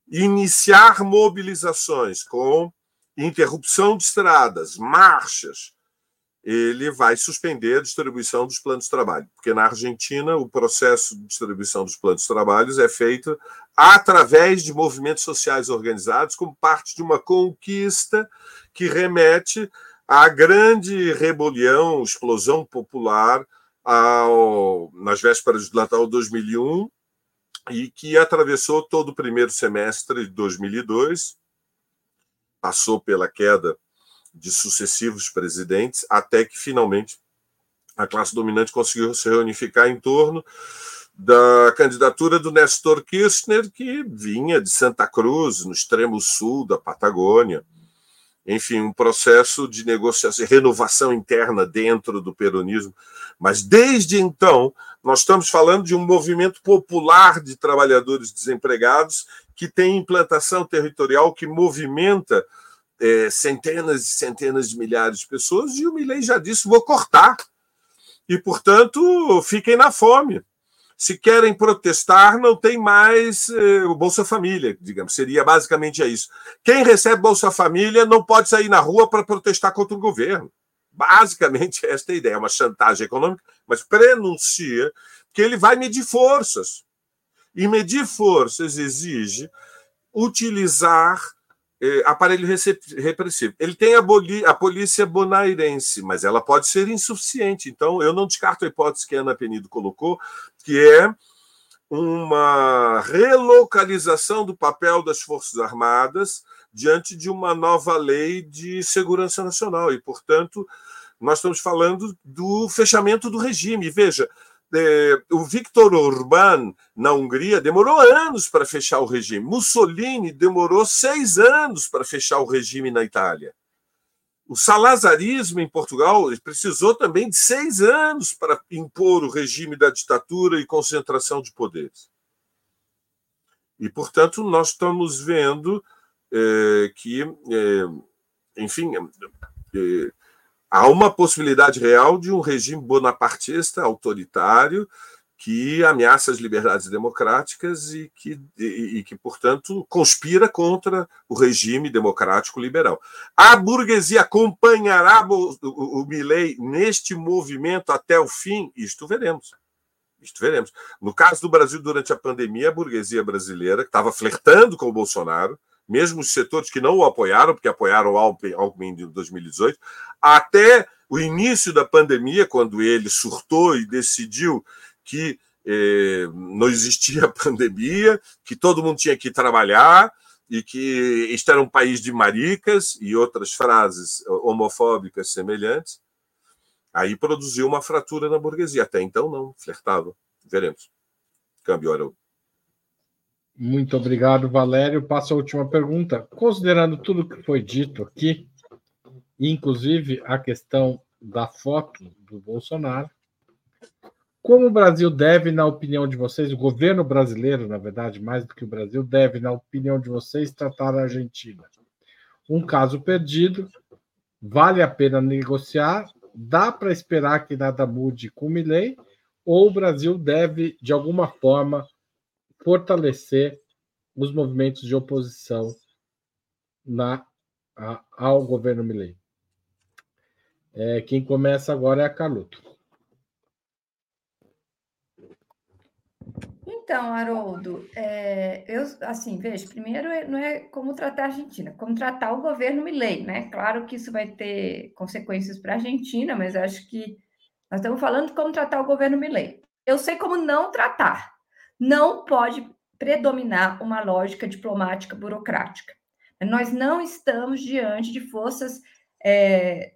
iniciar mobilizações com interrupção de estradas, marchas, ele vai suspender a distribuição dos planos de trabalho, porque na Argentina o processo de distribuição dos planos de trabalho é feito através de movimentos sociais organizados como parte de uma conquista que remete à grande rebelião, explosão popular ao, nas vésperas do Natal 2001 e que atravessou todo o primeiro semestre de 2002, passou pela queda de sucessivos presidentes, até que finalmente a classe dominante conseguiu se reunificar em torno da candidatura do Nestor Kirchner, que vinha de Santa Cruz, no extremo sul da Patagônia. Enfim, um processo de negociação, renovação interna dentro do peronismo. Mas desde então, nós estamos falando de um movimento popular de trabalhadores desempregados que tem implantação territorial, que movimenta é, centenas e centenas de milhares de pessoas, e o Milley já disse: vou cortar. E, portanto, fiquem na fome. Se querem protestar, não tem mais é, o Bolsa Família, digamos, seria basicamente isso. Quem recebe Bolsa Família não pode sair na rua para protestar contra o governo. Basicamente, esta é a ideia, é uma chantagem econômica, mas prenuncia que ele vai medir forças. E medir forças exige utilizar é, aparelho repressivo. Ele tem a, a, polícia bonairense, mas ela pode ser insuficiente. Então, eu não descarto a hipótese que a Ana Penido colocou, que é uma relocalização do papel das Forças Armadas diante de uma nova lei de segurança nacional. E, portanto, nós estamos falando do fechamento do regime. Veja, é, o Viktor Orbán, na Hungria, demorou anos para fechar o regime. Mussolini demorou seis anos para fechar o regime na Itália. O salazarismo em Portugal precisou também de seis anos para impor o regime da ditadura e concentração de poderes. E, portanto, nós estamos vendo é, que, é, enfim, é, há uma possibilidade real de um regime bonapartista, autoritário, que ameaça as liberdades democráticas e que, e, e que, portanto, conspira contra o regime democrático liberal. A burguesia acompanhará o, o, o Milley neste movimento até o fim? Isto veremos. Isto veremos. No caso do Brasil, durante a pandemia, a burguesia brasileira, que estava flertando com o Bolsonaro, mesmo os setores que não o apoiaram, porque apoiaram o Alckmin em 2018, até o início da pandemia, quando ele surtou e decidiu que eh, não existia pandemia, que todo mundo tinha que trabalhar e que este era um país de maricas e outras frases homofóbicas semelhantes, aí produziu uma fratura na burguesia. Até então, não, flertava. Veremos. Câmbio, Haroldo. Muito obrigado, Valério. Passo a última pergunta. Considerando tudo que foi dito aqui, inclusive a questão da foto do Bolsonaro, como o Brasil deve, na opinião de vocês, o governo brasileiro, na verdade, mais do que o Brasil, deve, na opinião de vocês, tratar a Argentina? um caso perdido, vale a pena negociar, dá para esperar que nada mude com o Milley, ou o Brasil deve, de alguma forma, fortalecer os movimentos de oposição na, a, ao governo Milley? É, quem começa agora é a Carluto. Então, Haroldo, é, eu, assim, veja, primeiro é, não é como tratar a Argentina, como tratar o governo Milei, né? Claro que isso vai ter consequências para a Argentina, mas acho que nós estamos falando de como tratar o governo Milei. Eu sei como não tratar. Não pode predominar uma lógica diplomática burocrática. Nós não estamos diante de forças é,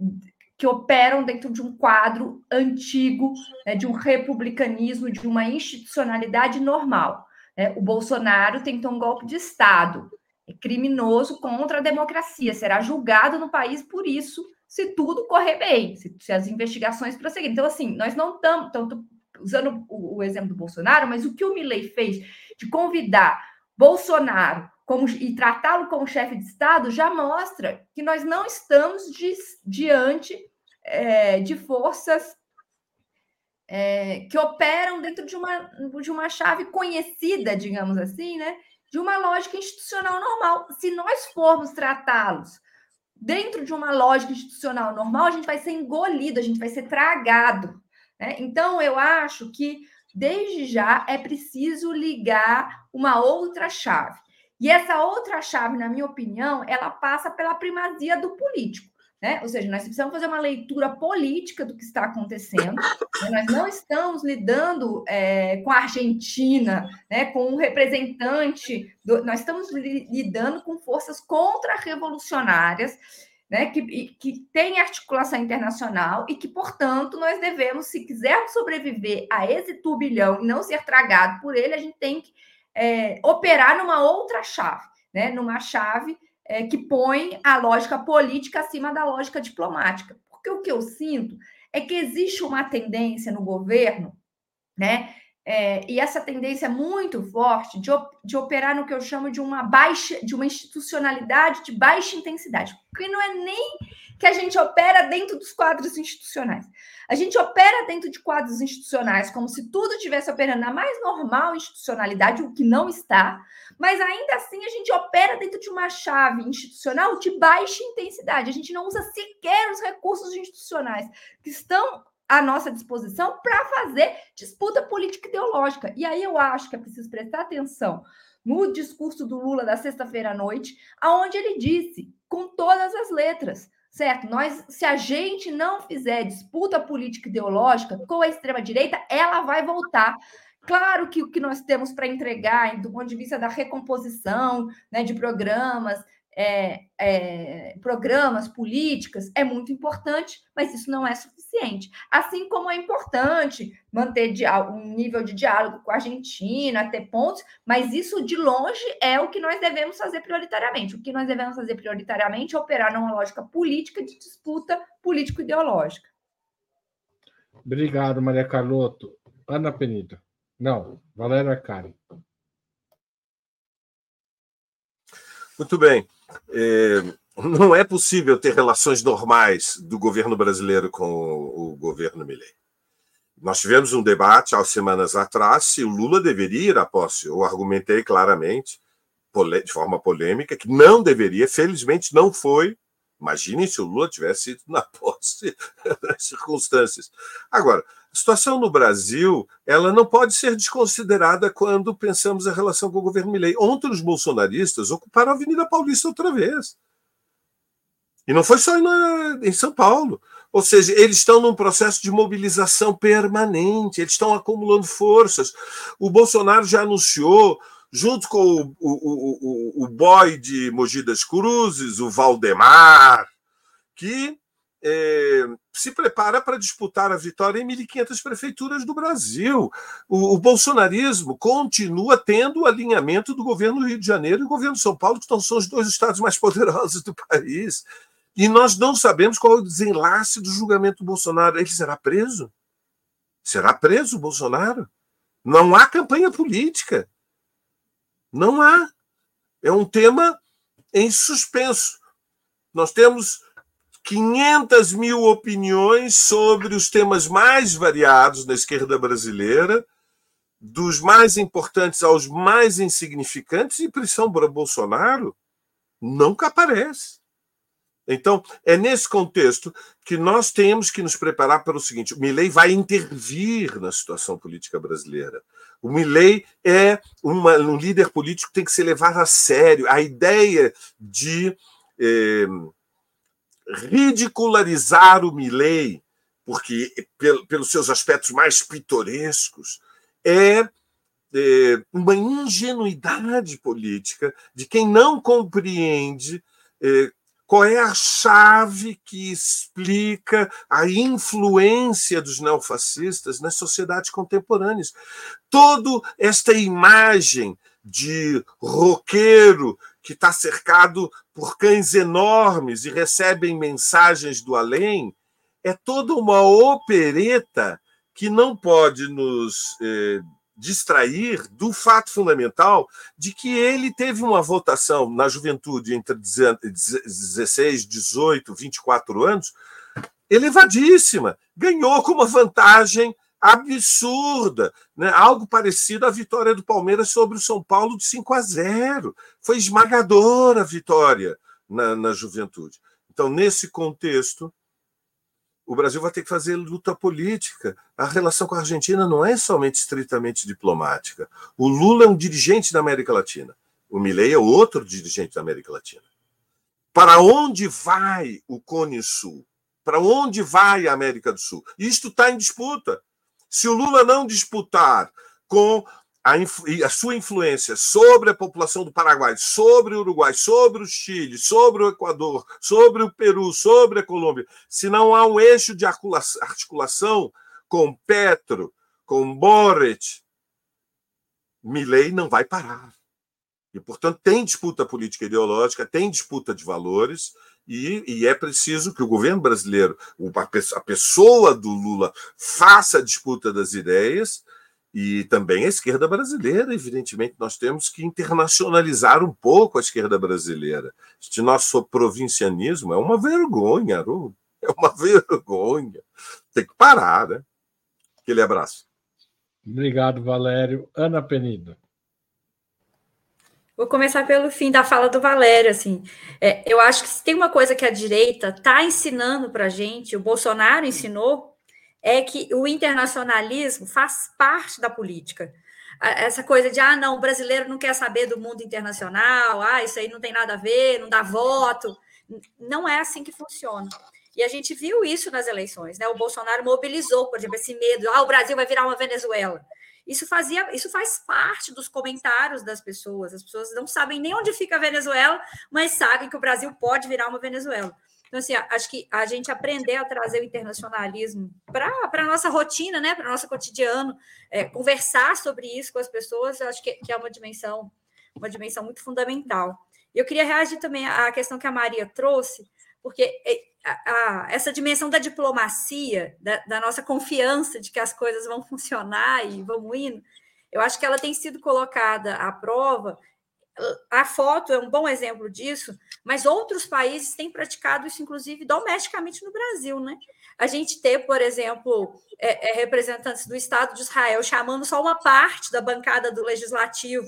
que operam dentro de um quadro antigo, né, de um republicanismo, de uma institucionalidade normal. Né? O Bolsonaro tentou um golpe de Estado, é criminoso contra a democracia, será julgado no país por isso, se tudo correr bem, se, se as investigações prosseguirem. Então, assim, nós não estamos, usando o, o, exemplo do Bolsonaro, mas o que o Milley fez de convidar Bolsonaro como, e tratá-lo como chefe de Estado já mostra que nós não estamos di, diante é, de forças é, que operam dentro de uma, de uma chave conhecida, digamos assim, né? de uma lógica institucional normal. Se nós formos tratá-los dentro de uma lógica institucional normal, a gente vai ser engolido, a gente vai ser tragado. Né? Então, eu acho que, desde já, é preciso ligar uma outra chave. E essa outra chave, na minha opinião, ela passa pela primazia do político. Né? Ou seja, nós precisamos fazer uma leitura política do que está acontecendo. Né? Nós não estamos lidando é, com a Argentina, né? com um representante, do... nós estamos lidando com forças contra-revolucionárias. Né, que, que tem articulação internacional e que, portanto, nós devemos, se quisermos sobreviver a esse turbilhão e não ser tragado por ele, a gente tem que é, operar numa outra chave, né? numa chave é, que põe a lógica política acima da lógica diplomática. Porque o que eu sinto é que existe uma tendência no governo, né? É, e essa tendência muito forte de, de operar no que eu chamo de uma baixa, de uma institucionalidade de baixa intensidade, porque não é nem que a gente opera dentro dos quadros institucionais. A gente opera dentro de quadros institucionais como se tudo estivesse operando na mais normal institucionalidade, o que não está, mas ainda assim a gente opera dentro de uma chave institucional de baixa intensidade. A gente não usa sequer os recursos institucionais que estão à nossa disposição para fazer disputa política ideológica. E aí eu acho que é preciso prestar atenção no discurso do Lula da sexta-feira à noite, aonde ele disse, com todas as letras, certo? Nós, se a gente não fizer disputa política ideológica com a extrema-direita, ela vai voltar. Claro que o que nós temos para entregar, do ponto de vista da recomposição né, de programas, é, é, programas, políticas, é muito importante, mas isso não é suficiente. Assim como é importante manter um nível de diálogo com a Argentina, ter pontos, mas isso de longe é o que nós devemos fazer prioritariamente. O que nós devemos fazer prioritariamente é operar numa lógica política de disputa político-ideológica. Obrigado, Maria Carlotto. Ana Penida. Não, Valéria Karen. Muito bem. É, não é possível ter relações normais do governo brasileiro com o, governo Milley. Nós tivemos um debate há semanas atrás se o Lula deveria ir à posse. Eu argumentei claramente, de forma polêmica, que não deveria, felizmente não foi. Imaginem se o Lula tivesse ido na posse nas circunstâncias. Agora, a situação no Brasil ela não pode ser desconsiderada quando pensamos a relação com o governo Milley. Ontem os bolsonaristas ocuparam a Avenida Paulista outra vez. E não foi só na, em São Paulo. Ou seja, eles estão num processo de mobilização permanente, eles estão acumulando forças. O Bolsonaro já anunciou, junto com o, o, o, o boy de Mogi das Cruzes, o Valdemar, que é, se prepara para disputar a vitória em 1.500 prefeituras do Brasil. O, o, bolsonarismo continua tendo o alinhamento do governo do Rio de Janeiro e do governo de São Paulo, que são os dois estados mais poderosos do país. E nós não sabemos qual é o desenlace do julgamento do Bolsonaro. Ele será preso? Será preso o Bolsonaro? Não há campanha política. Não há. É um tema em suspenso. Nós temos 500 mil opiniões sobre os temas mais variados na esquerda brasileira, dos mais importantes aos mais insignificantes, e pressão para Bolsonaro nunca aparece. Então, é nesse contexto que nós temos que nos preparar para o seguinte: o Milley vai intervir na situação política brasileira. O Milley é uma, um líder político que tem que ser levado a sério. A ideia de eh, ridicularizar o Milley, porque pelos seus aspectos mais pitorescos, é, é uma ingenuidade política de quem não compreende é, qual é a chave que explica a influência dos neofascistas nas sociedades contemporâneas. Toda esta imagem de roqueiro que está cercado por cães enormes e recebem mensagens do além, é toda uma opereta que não pode nos eh, distrair do fato fundamental de que ele teve uma votação na juventude entre 16, 18, 24 anos elevadíssima, ganhou com uma vantagem absurda, né? algo parecido à vitória do Palmeiras sobre o São Paulo de 5 a 0. Foi esmagadora a vitória na, na juventude. Então, nesse contexto, o Brasil vai ter que fazer luta política. A relação com a Argentina não é somente estritamente diplomática. O Lula é um dirigente da América Latina. O Milei é outro dirigente da América Latina. Para onde vai o Cone Sul? Para onde vai a América do Sul? Isto está em disputa. Se o Lula não disputar com a, a, sua influência sobre a população do Paraguai, sobre o Uruguai, sobre o Chile, sobre o Equador, sobre o Peru, sobre a Colômbia, se não há um eixo de articulação com Petro, com Boric, Milley não vai parar. E, portanto, tem disputa política ideológica, tem disputa de valores, e, e, é preciso que o governo brasileiro, a pessoa do Lula, faça a disputa das ideias e também a esquerda brasileira. Evidentemente, nós temos que internacionalizar um pouco a esquerda brasileira. Este nosso provincianismo é uma vergonha, Aru. É uma vergonha. Tem que parar, né? Aquele abraço. Obrigado, Valério. Ana Penido. Vou começar pelo fim da fala do Valério. Assim, é, eu acho que se tem uma coisa que a direita está ensinando para a gente, o Bolsonaro ensinou, é que o internacionalismo faz parte da política. Essa coisa de, ah, não, o brasileiro não quer saber do mundo internacional, ah, isso aí não tem nada a ver, não dá voto. Não é assim que funciona. E a gente viu isso nas eleições, né? O Bolsonaro mobilizou, por exemplo, esse medo, ah, o Brasil vai virar uma Venezuela. Isso fazia, isso faz parte dos comentários das pessoas. As pessoas não sabem nem onde fica a Venezuela, mas sabem que o Brasil pode virar uma Venezuela. Então, assim, acho que a gente aprender a trazer o internacionalismo para a nossa rotina, né, para o nosso cotidiano, é, conversar sobre isso com as pessoas, acho que, que, é uma dimensão, uma dimensão muito fundamental. E eu queria reagir também à questão que a Maria trouxe, porque é, a, a, essa dimensão da diplomacia, da, da, nossa confiança de que as coisas vão funcionar e vão indo, eu acho que ela tem sido colocada à prova. A foto é um bom exemplo disso, mas outros países têm praticado isso, inclusive domesticamente no Brasil, né? A gente ter, por exemplo, é, é, representantes do Estado de Israel chamando só uma parte da bancada do legislativo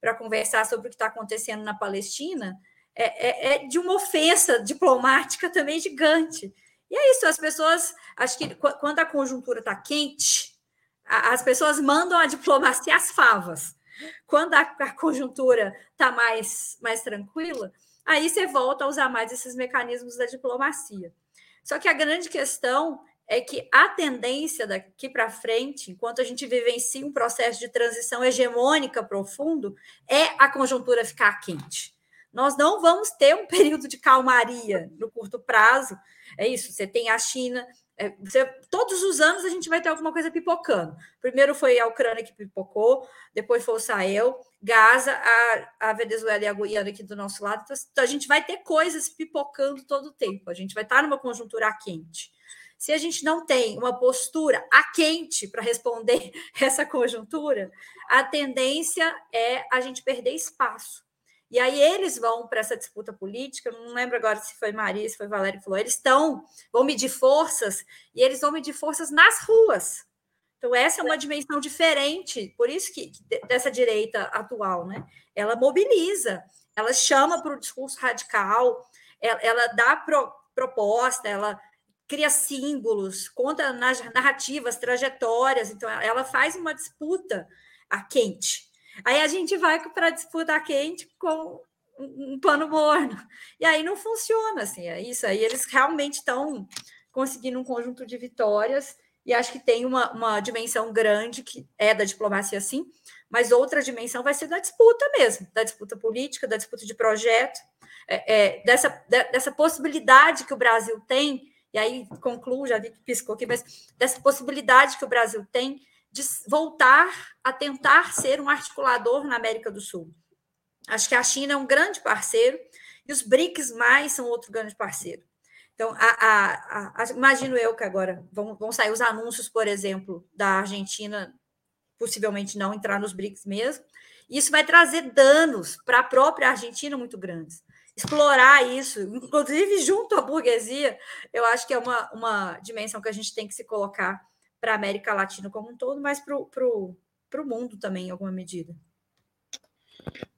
para conversar sobre o que está acontecendo na Palestina, é, é, é de uma ofensa diplomática também gigante. E é isso, as pessoas, acho que quando a conjuntura está quente, as pessoas mandam a diplomacia às favas. Quando a, a conjuntura está mais, mais tranquila, aí você volta a usar mais esses mecanismos da diplomacia. Só que a grande questão é que a tendência daqui para frente, enquanto a gente vivencia um processo de transição hegemônica profundo, é a conjuntura ficar quente. Nós não vamos ter um período de calmaria no curto prazo. É isso, você tem a China. É, você, todos os anos a gente vai ter alguma coisa pipocando. Primeiro foi a Ucrânia que pipocou, depois foi o Sahel, Gaza, a, a Venezuela e a Guiana aqui do nosso lado. Então, então, a gente vai ter coisas pipocando todo o tempo. A gente vai estar numa conjuntura quente. Se a gente não tem uma postura a quente para responder essa conjuntura, a tendência é a gente perder espaço. E aí eles vão para essa disputa política, não lembro agora se foi Maria, se foi Valéria que falou, eles estão, vão medir forças, e eles vão medir forças nas ruas. Então, essa é uma dimensão diferente, por isso que dessa direita atual, né? Ela mobiliza, ela chama para o discurso radical, ela, ela dá pro, proposta, ela cria símbolos, conta narrativas, trajetórias, então ela faz uma disputa a quente. Aí a gente vai para a disputa quente com um pano morno. E aí não funciona assim, é isso. Aí eles realmente estão conseguindo um conjunto de vitórias e acho que tem uma, uma dimensão grande que é da diplomacia, sim, mas outra dimensão vai ser da disputa mesmo, da disputa política, da disputa de projeto, é, é, dessa, dessa possibilidade que o Brasil tem, e aí concluo, já vi que piscou aqui, mas dessa possibilidade que o Brasil tem de voltar a tentar ser um articulador na América do Sul. Acho que a China é um grande parceiro e os BRICS mais são outro grande parceiro. Então, a, a, a, imagino eu que agora vão, vão sair os anúncios, por exemplo, da Argentina, possivelmente não entrar nos BRICS mesmo. Isso vai trazer danos para a própria Argentina muito grandes. Explorar isso, inclusive junto à burguesia, eu acho que é uma, uma dimensão que a gente tem que se colocar para a América Latina como um todo, mas para o mundo também, em alguma medida.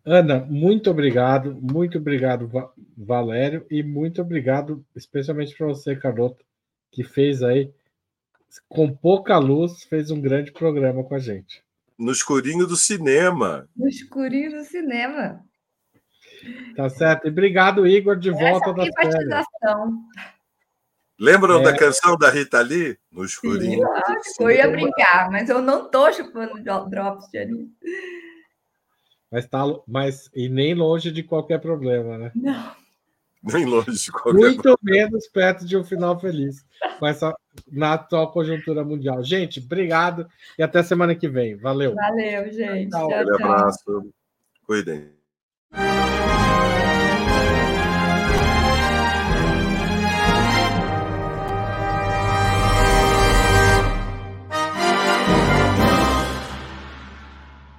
Ana, muito obrigado, muito obrigado, Valério, e muito obrigado, especialmente para você, Carlota, que fez aí, com pouca luz, fez um grande programa com a gente. No escurinho do cinema. No escurinho do cinema. Tá certo. E obrigado, Igor, de Essa volta da privatização. Lembram é... da canção da Rita Lee? No escurinho. Sim, eu ia brincar, mas eu não tô chupando drops de anime. Mas tá, mas e nem longe de qualquer problema, né? Não. Nem longe de qualquer Muito problema. menos perto de um final feliz com essa na atual conjuntura mundial. Gente, obrigado e até semana que vem. Valeu. Valeu, gente. Tchau, tchau. Um abraço. Cuidem.